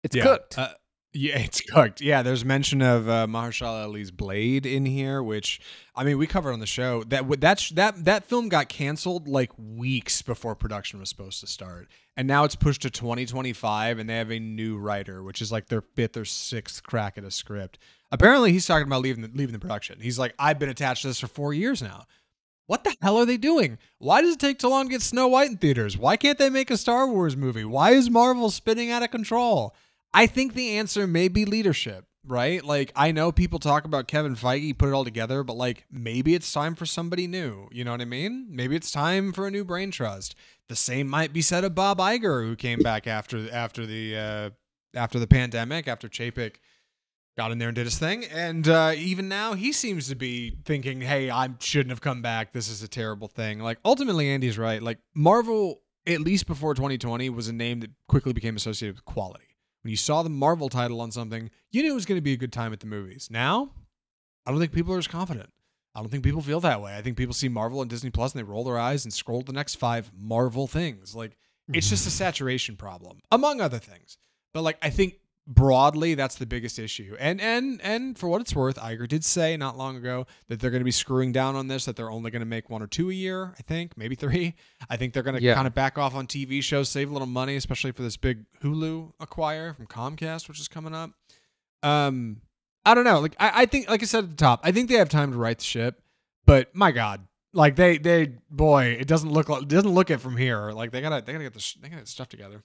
It's Yeah. cooked. Uh, yeah, (laughs) it's cooked. Yeah, there's mention of uh, Mahershala Ali's Blade in here, which I mean we covered on the show. That that sh- that that film got canceled like weeks before production was supposed to start, and now it's pushed to 2025, and they have a new writer, which is like their fifth or sixth crack at a script. Apparently, he's talking about leaving the, leaving the production. He's like, I've been attached to this for four years now. What the hell are they doing? Why does it take so long to get Snow White in theaters? Why can't they make a Star Wars movie? Why is Marvel spinning out of control? I think the answer may be leadership, right? Like, I know people talk about Kevin Feige, put it all together, but like, maybe it's time for somebody new. You know what I mean? Maybe it's time for a new brain trust. The same might be said of Bob Iger, who came back after after the uh, after the pandemic, after Chapek got in there and did his thing. And uh, even now, he seems to be thinking, hey, I shouldn't have come back. This is a terrible thing. Like, ultimately, Andy's right. Like, Marvel, at least before 2020, was a name that quickly became associated with quality. When you saw the Marvel title on something, you knew it was going to be a good time at the movies. Now, I don't think people are as confident. I don't think people feel that way. I think people see Marvel and Disney Plus and they roll their eyes and scroll to the next five Marvel things. Like, it's just a saturation problem, among other things. But like, I think broadly that's the biggest issue. And and and for what it's worth Iger did say not long ago that they're going to be screwing down on this that they're only going to make one or two a year I think maybe three. I think they're going to Yeah. kind of back off on TV shows save a little money especially for this big Hulu acquire from Comcast which is coming up. Um I don't know like I, I think like I said at the top I think they have time to right the ship but my god like they they boy it doesn't look like it doesn't look it from here. Like they gotta they gotta get this they gotta get stuff together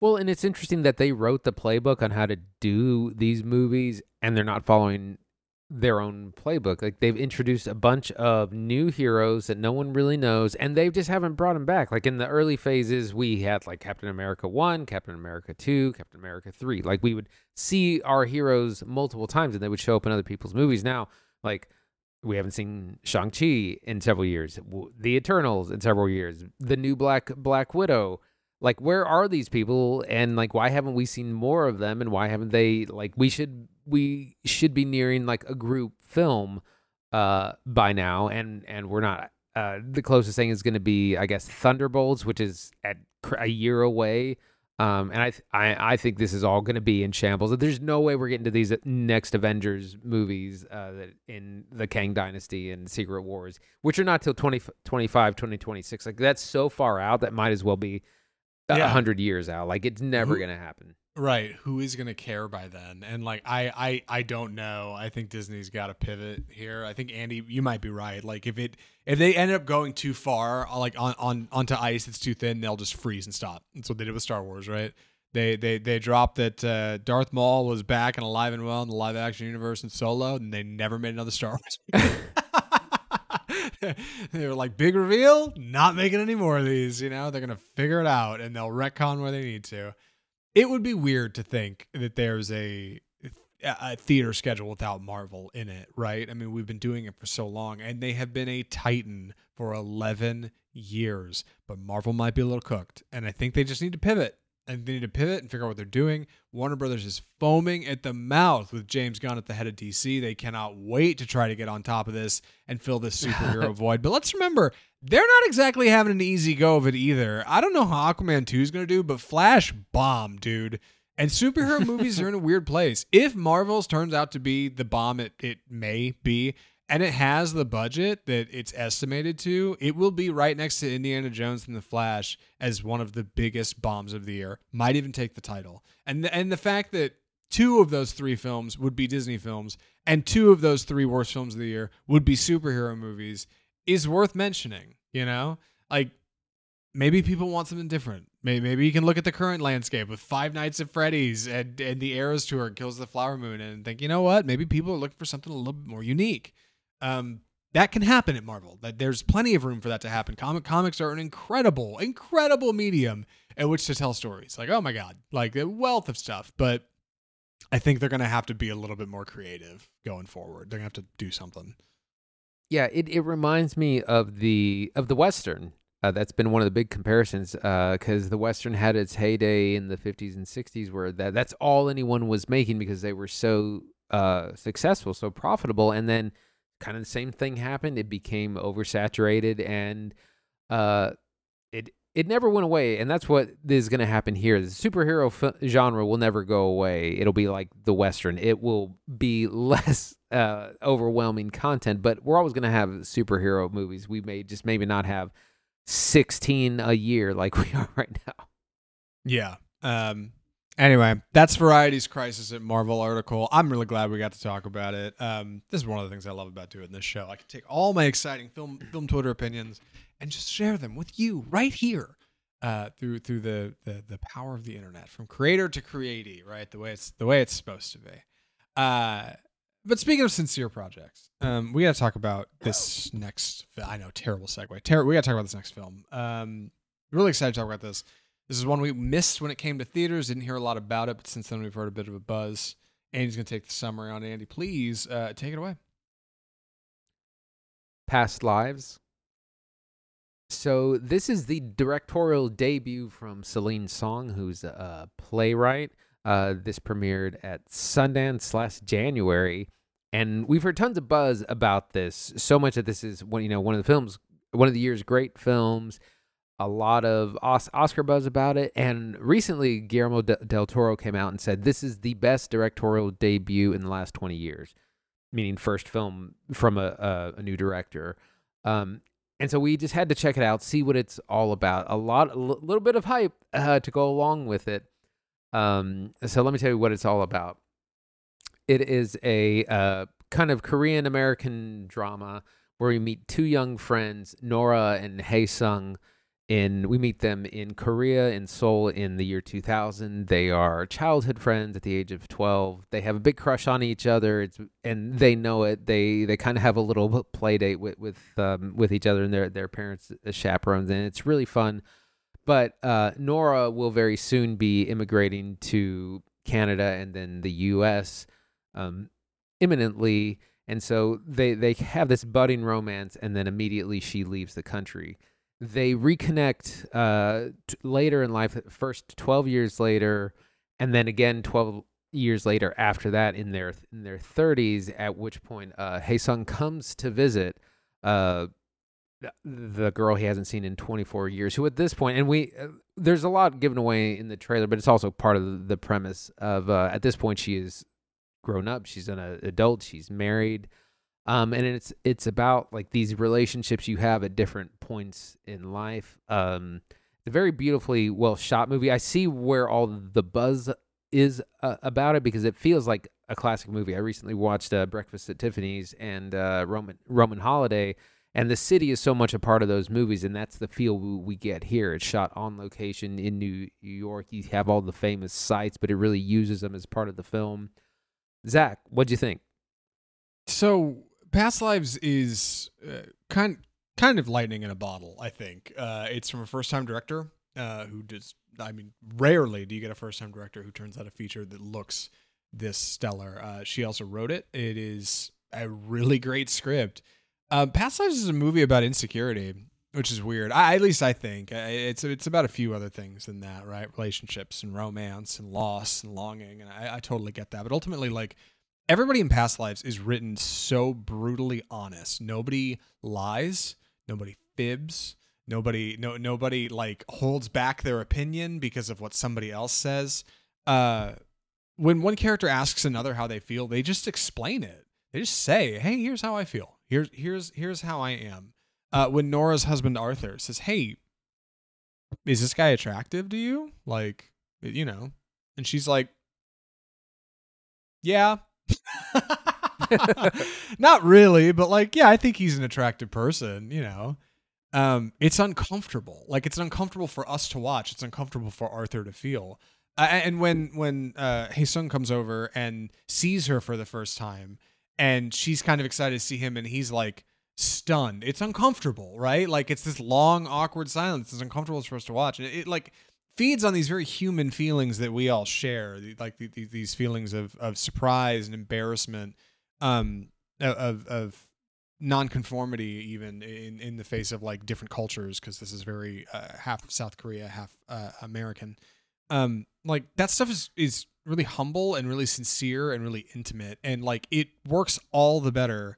Well, and it's interesting that they wrote the playbook on how to do these movies and they're not following their own playbook. Like they've introduced a bunch of new heroes that no one really knows and they just haven't brought them back. Like in the early phases, we had like Captain America 1, Captain America 2, Captain America 3. Like we would see our heroes multiple times and they would show up in other people's movies. Now, like we haven't seen Shang-Chi in several years, The Eternals in several years, the new Black Black Widow like where are these people? And like why haven't we seen more of them? And why haven't they like we should we should be nearing like a group film uh by now. And and we're not uh the closest thing is going to be i guess thunderbolts which is at a year away. Um and i th- i i think this is all going to be in shambles. There's no way we're getting to these next avengers movies uh that in the kang dynasty and secret wars which are not till 2025 2026 like that's so far out that might as well be a Yeah. hundred years out. Like it's never Who- gonna happen. Right. Who is gonna care by then? And like I I I don't know. I think Disney's got to pivot here. I think Andy, you might be right. Like if it if they end up going too far, uh, like on on onto ice, it's too thin. They'll just freeze and stop. That's what they did with Star Wars, right? They they they dropped that uh, Darth Maul was back and alive and well in the live action universe in Solo, and they never made another Star Wars. (laughs) (laughs) (laughs) they were like, big reveal, not making any more of these. You know, they're gonna figure it out and they'll retcon where they need to it would be weird to think that there's a a theater schedule without Marvel in it, right? I mean, we've been doing it for so long, and they have been a titan for 11 years. But Marvel might be a little cooked, and I think they just need to pivot. And they need to pivot and figure out what they're doing. Warner Brothers is foaming at the mouth with James Gunn at the head of DC. They cannot wait to try to get on top of this and fill this superhero (laughs) void. But let's remember, they're not exactly having an easy go of it either. I don't know how Aquaman 2 is going to do, but Flash bombed, dude. And superhero (laughs) movies are in a weird place. If Marvel's turns out to be the bomb it, it may be, and it has the budget that it's estimated to, it will be right next to Indiana Jones and the Flash as one of the biggest bombs of the year. Might even take the title. And the, and the fact that two of those three films would be Disney films, and two of those three worst films of the year would be superhero movies is worth mentioning. You know, like maybe people want something different. Maybe, maybe you can look at the current landscape with Five Nights at Freddy's and, and the Eras Tour kills the Flower Moon and think, you know what? Maybe people are looking for something a little bit more unique. Um, that can happen at Marvel. That there's plenty of room for that to happen. Comic comics are an incredible, incredible medium at which to tell stories. Like, oh my god, like a wealth of stuff. But I think they're gonna have to be a little bit more creative going forward. They're gonna have to do something. Yeah, it, it reminds me of the of the western. Uh, that's been one of the big comparisons because the western had its heyday in the 50s and 60s, where that that's all anyone was making because they were so uh, successful, so profitable, and then kind of the same thing happened. It became oversaturated, and uh, it it never went away. And that's what is going to happen here. The superhero f- genre will never go away. It'll be like the western. It will be (laughs) less uh, overwhelming content, but we're always going to have superhero movies. We may just maybe not have 16 a year like (laughs) we are right now. Yeah. Um. Anyway, that's Variety's Crisis at Marvel article. I'm really glad we got to talk about it. Um, this is one of the things I love about doing this show. I can take all my exciting film film Twitter opinions and just share them with you right here uh, through through the, the the power of the internet, from creator to createe, right? The way it's the way it's supposed to be. Uh, but speaking of sincere projects, um, we got to talk about this next. I know, terrible segue. Ter- we got to talk about this next film. Um, really excited to talk about this. This is one we missed when it came to theaters. Didn't hear a lot about it, but since then we've heard a bit of a buzz. Andy's gonna take the summary on Andy. Please uh, take it away. Past Lives. So this is the directorial debut from Celine Song, who's a playwright. Uh, this premiered at Sundance last January, and we've heard tons of buzz about this. So much that this is one, you know, one of the films, one of the year's great films. A lot of Os- Oscar buzz about it. And recently, Guillermo del Toro came out and said this is the best directorial debut in the last 20 years, meaning first film from a, a, a new director. Um, and so we just had to check it out, see what it's all about. A lot, a little bit of hype uh, to go along with it. Um, so let me tell you what it's all about. It is a uh, kind of Korean American drama where we meet two young friends, Nora and Hae Sung. In we meet them in Korea in Seoul in the year 2000. They are childhood friends at the age of 12. They have a big crush on each other. It's and they know it. They they kind of have a little play date with with um, with each other and their their parents chaperones, and it's really fun. But uh, Nora will very soon be immigrating to Canada and then the U.S. Um, imminently, and so they they have this budding romance, and then immediately she leaves the country. They reconnect uh, t- later in life, first twelve years later, and then again twelve years later after that in their in their thirties. At which point, uh, Hae Sung comes to visit. Uh, the girl he hasn't seen in 24 years who at this point and we uh, there's a lot given away in the trailer but it's also part of the premise of uh, at this point she is grown up she's an adult she's married um, and it's it's about like these relationships you have at different points in life. Um, it's a very beautifully well shot movie. I see where all the buzz is uh, about it because it feels like a classic movie. I recently watched uh, breakfast at tiffany's and uh, roman roman holiday and the city is so much a part of those movies and that's the feel we get here. It's shot on location in new york. You have all the famous sites but it really uses them as part of the film. Zach what'd you think? So, Past Lives is uh, kind kind of lightning in a bottle. I think uh, it's from a first time director uh, who does. I mean, rarely do you get a first time director who turns out a feature that looks this stellar. Uh, she also wrote it. It is a really great script. Uh, Past Lives is a movie about insecurity, which is weird. I, at least I think it's it's about a few other things than that, right? Relationships and romance and loss and longing, and I, I totally get that. But ultimately, like everybody in Past Lives is written so brutally honest. Nobody lies. Nobody fibs. Nobody no nobody like holds back their opinion because of what somebody else says. Uh, when one character asks another how they feel, they just explain it. They just say, "Hey, here's how I feel. Here's here's here's how I am." Uh, when Nora's husband Arthur says, "Hey, is this guy attractive to you?" Like, you know, and she's like, "Yeah." (laughs) Not really, but like, yeah, I think he's an attractive person, you know. Um, it's uncomfortable. Like it's uncomfortable for us to watch. It's uncomfortable for Arthur to feel. Uh, and when when uh, Hae Sung comes over and sees her for the first time, and she's kind of excited to see him, and he's like stunned. It's uncomfortable, right? Like it's this long, awkward silence. It's uncomfortable for us to watch, and it, it like feeds on these very human feelings that we all share, like the, the, these feelings of of surprise and embarrassment, um, of of nonconformity, even in in the face of like different cultures, because this is very uh, half South Korea, half uh, American. Um, like that stuff is is really humble and really sincere and really intimate, and like it works all the better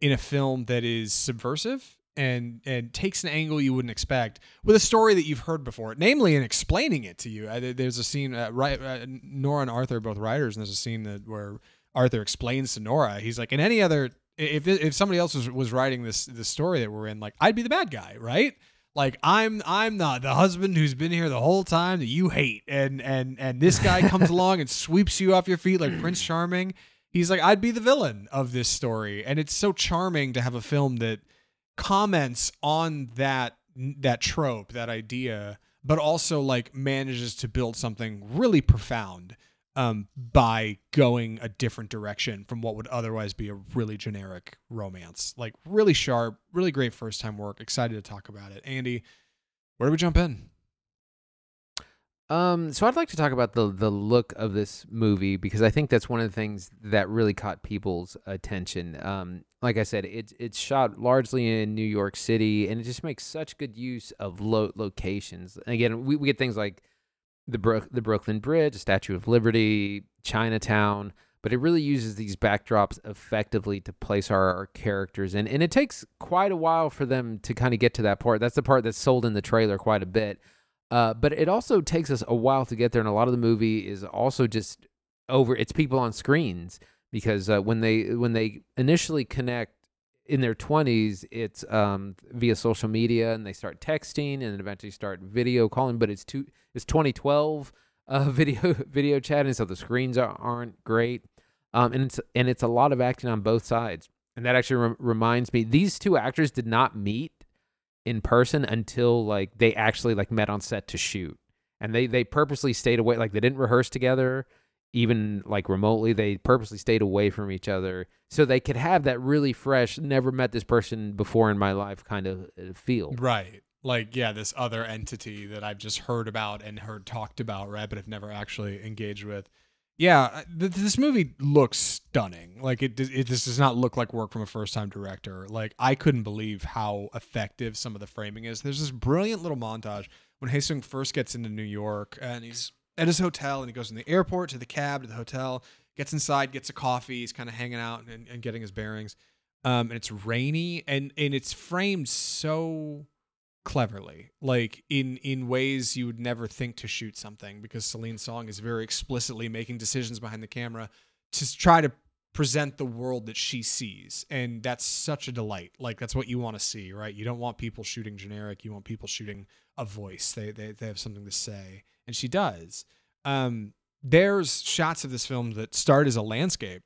in a film that is subversive and and takes an angle you wouldn't expect with a story that you've heard before, namely in explaining it to you. Uh, there's a scene, uh, right? Uh, Nora and Arthur are both writers, and there's a scene that where Arthur explains to Nora, he's like, in any other, if if somebody else was, was writing this this story that we're in, like I'd be the bad guy, right? Like I'm I'm not the husband who's been here the whole time that you hate, and and and this guy (laughs) comes along and sweeps you off your feet like Prince Charming. He's like I'd be the villain of this story, and it's so charming to have a film that comments on that that trope, that idea, but also like manages to build something really profound um, by going a different direction from what would otherwise be a really generic romance. Like really sharp, really great first time work. Excited to talk about it. Andy, where do we jump in? Um, so I'd like to talk about the the look of this movie because I think that's one of the things that really caught people's attention. Um, like I said, it's it's shot largely in New York City, and it just makes such good use of lo- locations. Again, we, we get things like the Brook the Brooklyn Bridge, Statue of Liberty, Chinatown, but it really uses these backdrops effectively to place our, our characters in. And it takes quite a while for them to kind of get to that part. That's the part that's sold in the trailer quite a bit. Uh, but it also takes us a while to get there, and a lot of the movie is also just over. It's people on screens because uh, when they when they initially connect in their 20s it's um, via social media and they start texting and eventually start video calling but it's two it's 2012 uh, (laughs) video video chatting so the screens are, aren't great um, and it's and it's a lot of acting on both sides and that actually re- reminds me these two actors did not meet in person until like they actually like met on set to shoot and they they purposely stayed away like they didn't rehearse together even like remotely they purposely stayed away from each other so they could have that really fresh never met this person before in my life kind of uh, feel Right. Like, yeah, this other entity that I've just heard about and heard talked about, right? But I've never actually engaged with. Yeah, th- this movie looks stunning. Like, it, it this does not look like work from a first time director. Like, I couldn't believe how effective some of the framing is. There's this brilliant little montage when Hae Sung first gets into New York and he's at his hotel and he goes from the airport to the cab to the hotel, gets inside, gets a coffee, he's kind of hanging out and, and getting his bearings. Um, and it's rainy and, and it's framed so cleverly like in in ways you would never think to shoot something because Celine Song is very explicitly making decisions behind the camera to try to present the world that she sees and that's such a delight. Like that's what you want to see right? You don't want people shooting generic you want people shooting a voice. They they, they have something to say and she does. Um there's shots of this film that start as a landscape.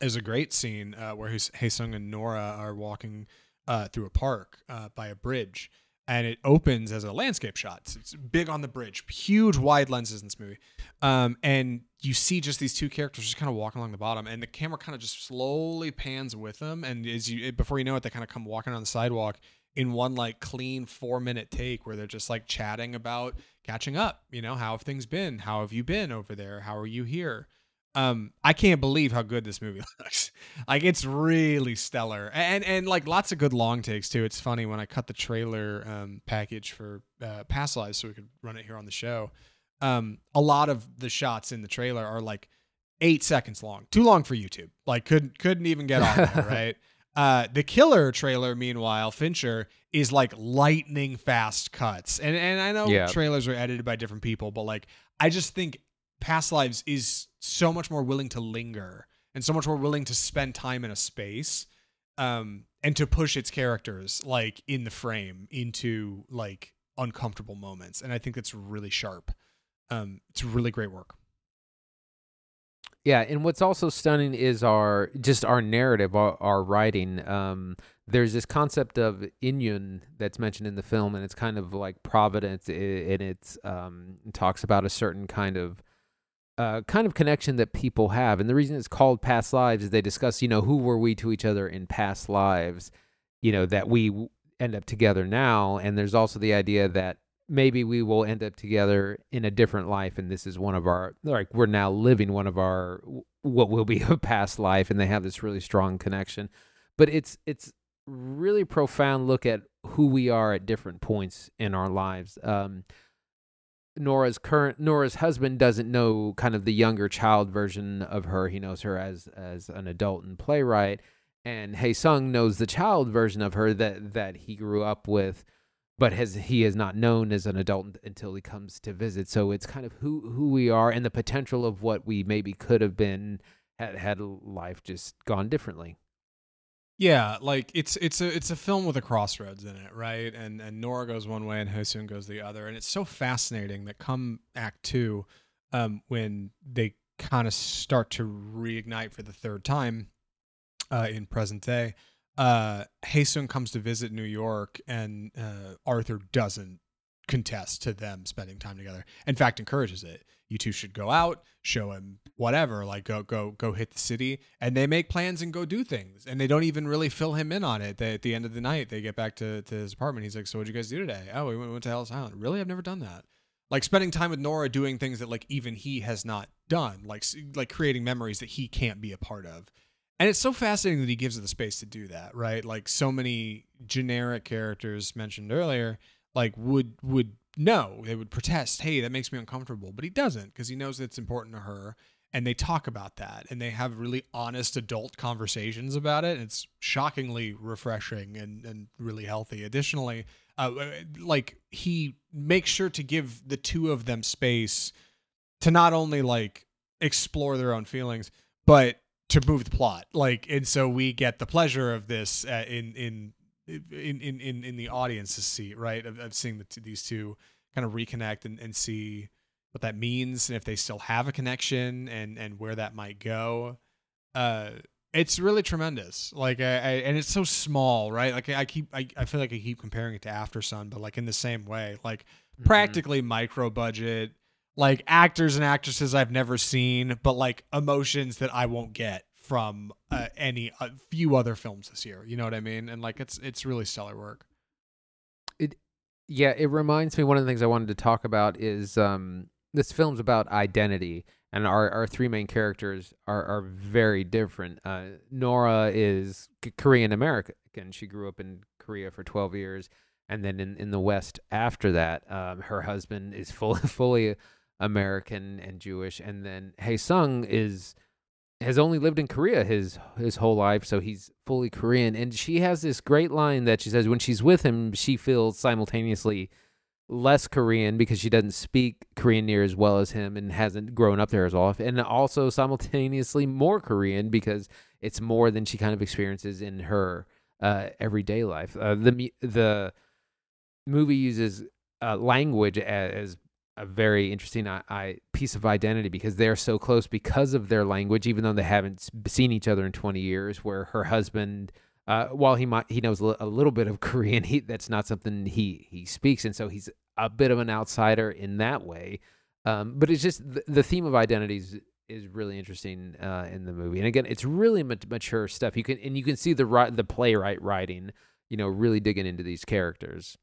There's a great scene uh, where Hae Sung and Nora are walking uh, through a park uh, by a bridge and it opens as a landscape shot. It's, it's big on the bridge, huge wide lenses in this movie, um, and you see just these two characters just kind of walking along the bottom, and the camera kind of just slowly pans with them, and as you before you know it, they kind of come walking on the sidewalk in one like clean four minute take where they're just like chatting about catching up. You know, how have things been? How have you been over there? How are you here? Um i can't believe how good this movie (laughs) looks. Like it's really stellar. And and like lots of good long takes too. It's funny when i cut the trailer um package for uh past lives so we could run it here on the show um a lot of the shots in the trailer are like eight seconds long too long for youtube. Like couldn't couldn't even get on there (laughs) right? Uh the killer trailer meanwhile fincher is like lightning fast cuts. And and i know Yeah. trailers are edited by different people but like i just think past lives is so much more willing to linger and so much more willing to spend time in a space um and to push its characters like in the frame into like uncomfortable moments. And i think that's really sharp. Um it's really great work. Yeah, and what's also stunning is our just our narrative, our, our writing. Um, there's this concept of inyun that's mentioned in the film, and it's kind of like providence, and it's um, it talks about a certain kind of uh, kind of connection that people have. And the reason it's called past lives is they discuss, you know, who were we to each other in past lives, you know, that we end up together now. And there's also the idea that maybe we will end up together in a different life and this is one of our like we're now living one of our what will be (laughs) a past life and they have this really strong connection but it's it's really profound look at who we are at different points in our lives um Nora's current Nora's husband doesn't know kind of the younger child version of her. He knows her as as an adult and playwright. And Hae Sung knows the child version of her that that he grew up with, but has he has not known as an adult until he comes to visit. So it's kind of who who we are and the potential of what we maybe could have been had had life just gone differently. Yeah, like it's it's a it's a film with a crossroads in it, right? And and Nora goes one way and Hosun goes the other, and it's so fascinating that come Act Two, um, when they kind of start to reignite for the third time, uh, in present day, uh, Hae Sung comes to visit New York, and uh, Arthur doesn't contest to them spending time together. In fact, encourages it. You two should go out, show him whatever, like go go go hit the city, and they make plans and go do things, and they don't even really fill him in on it. They, at the end of the night, they get back to, to his apartment. He's like, "So what'd you guys do today? Oh, we went, went to Ellis Island. Really? I've never done that." Like spending time with Nora, doing things that like even he has not done, like like creating memories that he can't be a part of. And it's so fascinating that he gives it the space to do that, right? Like so many generic characters mentioned earlier, like would would no, they would protest, "Hey, that makes me uncomfortable." But he doesn't because he knows it's important to her. and they talk about that and they have really honest adult conversations about it. It's shockingly refreshing and, and really healthy. Additionally, uh, like he makes sure to give the two of them space to not only like explore their own feelings, but to move the plot. Like, and so we get the pleasure of this uh, in in in in in in the audience's seat, right? Of, of seeing the t- these two kind of reconnect and, and see what that means and if they still have a connection and and where that might go. Uh, it's really tremendous. Like I, I and it's so small, right? Like I keep I, I feel like I keep comparing it to Aftersun but like in the same way, like Mm-hmm. practically micro budget, like actors and actresses I've never seen, but like emotions that I won't get from uh, any a few other films this year. You know what I mean? And like it's it's really stellar work. It Yeah, it reminds me one of the things I wanted to talk about is um this film's about identity and our, our three main characters are, are very different. Uh, Nora is Korean American. She grew up in Korea for 12 years. And then in, in the West after that, um, her husband is fully, (laughs) fully American and Jewish. And then Hae Sung is has only lived in Korea his his whole life, so he's fully Korean. And she has this great line that she says when she's with him, she feels simultaneously less Korean because she doesn't speak Korean near as well as him and hasn't grown up there as often, and also simultaneously more Korean because it's more than she kind of experiences in her uh, everyday life. Uh, the the movie uses uh, language as a very interesting I, I, piece of identity because they're so close because of their language, even though they haven't seen each other in 20 years. Where her husband, uh, while he might he knows a little bit of (laughs) Korean, he that's not something he he speaks, and so he's a bit of an outsider in that way. Um, but it's just the, the theme of identities is really interesting uh, in the movie, and again, it's really mat- mature stuff. You can and you can see the the playwright writing, you know, really digging into these characters.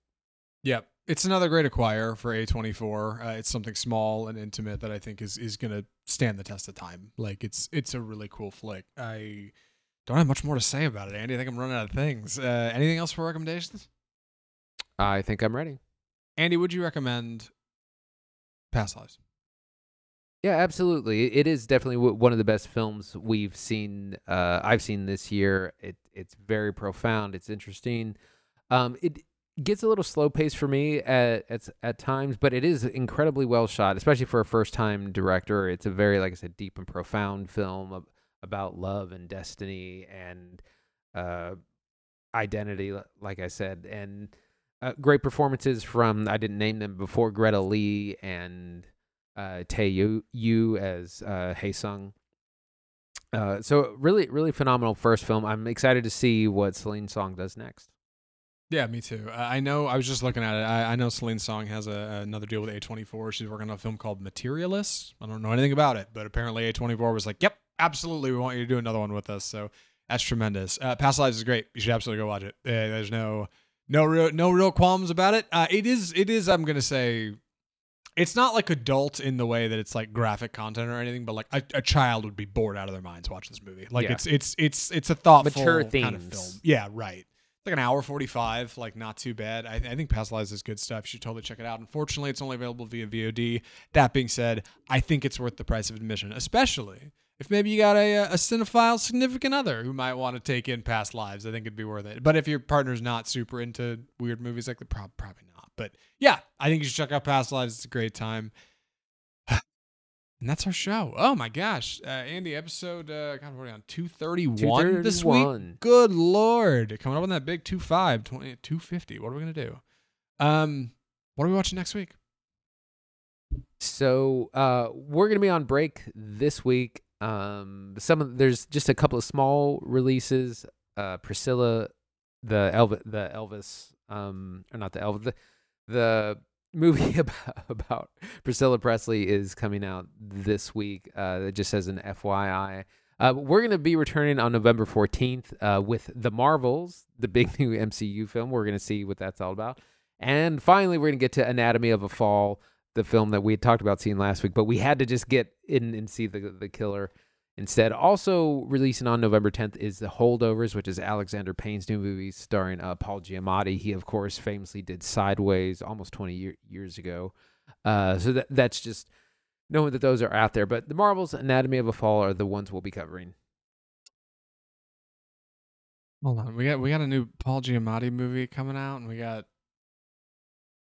Yep. It's another great acquire for A24. Uh, it's something small and intimate that I think is is going to stand the test of time. Like it's it's a really cool flick. I don't have much more to say about it, Andy. I think I'm running out of things. Uh, anything else for recommendations? I think I'm ready. Andy, would you recommend Past Lives? Yeah, absolutely. It is definitely one of the best films we've seen. Uh, I've seen this year. It it's very profound. It's interesting. Um, it gets a little slow paced for me at, at at times, but it is incredibly well shot, especially for a first time director. It's a very, like I said, deep and profound film ab- about love and destiny and uh, identity. Like I said, and uh, great performances from I didn't name them before Greta Lee and uh, Teo Yoo, Yoo as uh, Hae Sung. Uh, so really, really phenomenal first film. I'm excited to see what Celine Song does next. Yeah, me too. I know. I was just looking at it. I, I know Celine Song has a, another deal with A24. She's working on a film called Materialist. I don't know anything about it, but apparently A24 was like, "Yep, absolutely, we want you to do another one with us." So that's tremendous. Uh, Past Lives is great. You should absolutely go watch it. Uh, there's no, no real, no real qualms about it. Uh, it is, it is. I'm gonna say, it's not like adult in the way that it's like graphic content or anything, but like a, a child would be bored out of their minds watching this movie. Like Yeah. it's, it's, it's, it's a thoughtful Mature kind of themes. film. Yeah, right like an hour 45 like not too bad. I, I think past lives is good stuff. You should totally check it out. Unfortunately it's only available via vod that being said i think it's worth the price of admission especially if maybe you got a, a cinephile significant other who might want to take in past lives. I think it'd be worth it. But if your partner's not super into weird movies like the prob- probably not. But yeah i think you should check out past lives it's a great time and that's our show. Oh my gosh, uh, Andy, episode uh, God, what are we on? Two thirty one this week. Good lord, coming up on that big 25, 20, 250. What are we gonna do? Um, what are we watching next week? So uh, we're gonna be on break this week. Um, some of there's just a couple of small releases. Uh, Priscilla, the Elvis, the Elvis, um, or not the Elvis, the, the movie (laughs) about, about Priscilla Presley is coming out this week. Uh, it just says an FYI. Uh, we're going to be returning on November 14th uh, with The Marvels, the big (laughs) new MCU film. We're going to see what that's all about. And finally, we're going to get to Anatomy of a Fall, the film that we had talked about seeing last week, but we had to just get in and see the, the killer instead. Also, releasing on November 10th is The Holdovers, which is Alexander Payne's new movie starring uh, Paul Giamatti. He, of course, famously did Sideways almost 20 year, years ago. Uh, so that, that's just knowing that those are out there. But the Marvels Anatomy of a Fall are the ones we'll be covering. Hold on, we got we got a new Paul Giamatti movie coming out, and we got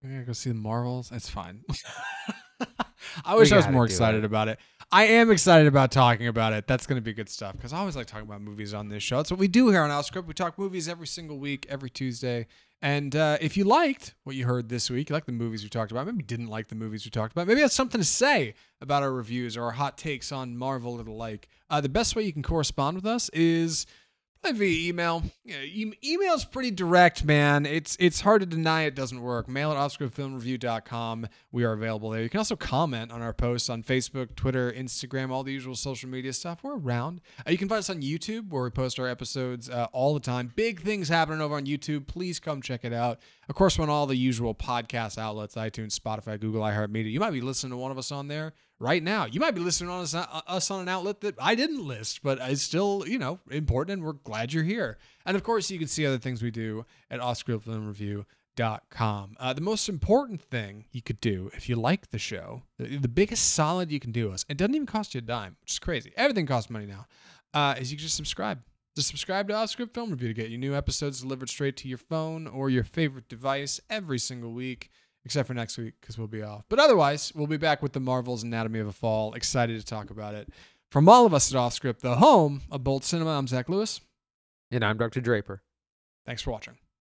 we gotta go see the Marvels. It's fine. (laughs) (laughs) I wish I was more excited it. about it. I am excited about talking about it. That's going to be good stuff because I always like talking about movies on this show. That's what we do here on Off Script. We talk movies every single week, every Tuesday. And uh, if you liked what you heard this week, you like the movies we talked about, maybe didn't like the movies we talked about, maybe that's something to say about our reviews or our hot takes on Marvel or the like. Uh, the best way you can correspond with us is via email. Yeah, e- email's pretty direct, man. It's it's hard to deny it doesn't work. Mail at offscriptfilmreview.com. We are available there. You can also comment on our posts on Facebook, Twitter, Instagram, all the usual social media stuff. We're around. Uh, you can find us on YouTube where we post our episodes uh, all the time. Big things happening over on YouTube. Please come check it out. Of course, on all the usual podcast outlets iTunes, Spotify, Google, iHeartMedia. You might be listening to one of us on there right now. You might be listening on us, uh, us on an outlet that I didn't list, but it's still, you know, important and we're glad you're here. And of course, you can see other things we do at OffScriptFilmReview.com. Uh, the most important thing you could do if you like the show, the, the biggest solid you can do us, it doesn't even cost you a dime, which is crazy. Everything costs money now, uh, is you can just subscribe. Just subscribe to Off Script Film Review to get your new episodes delivered straight to your phone or your favorite device every single week except for next week because we'll be off. But otherwise, we'll be back with the Marvel's Anatomy of a Fall. Excited to talk about it. From all of us at Off Script, the home of Bolt Cinema, I'm Zach Lewis. And I'm Dr. Draper. Thanks for watching.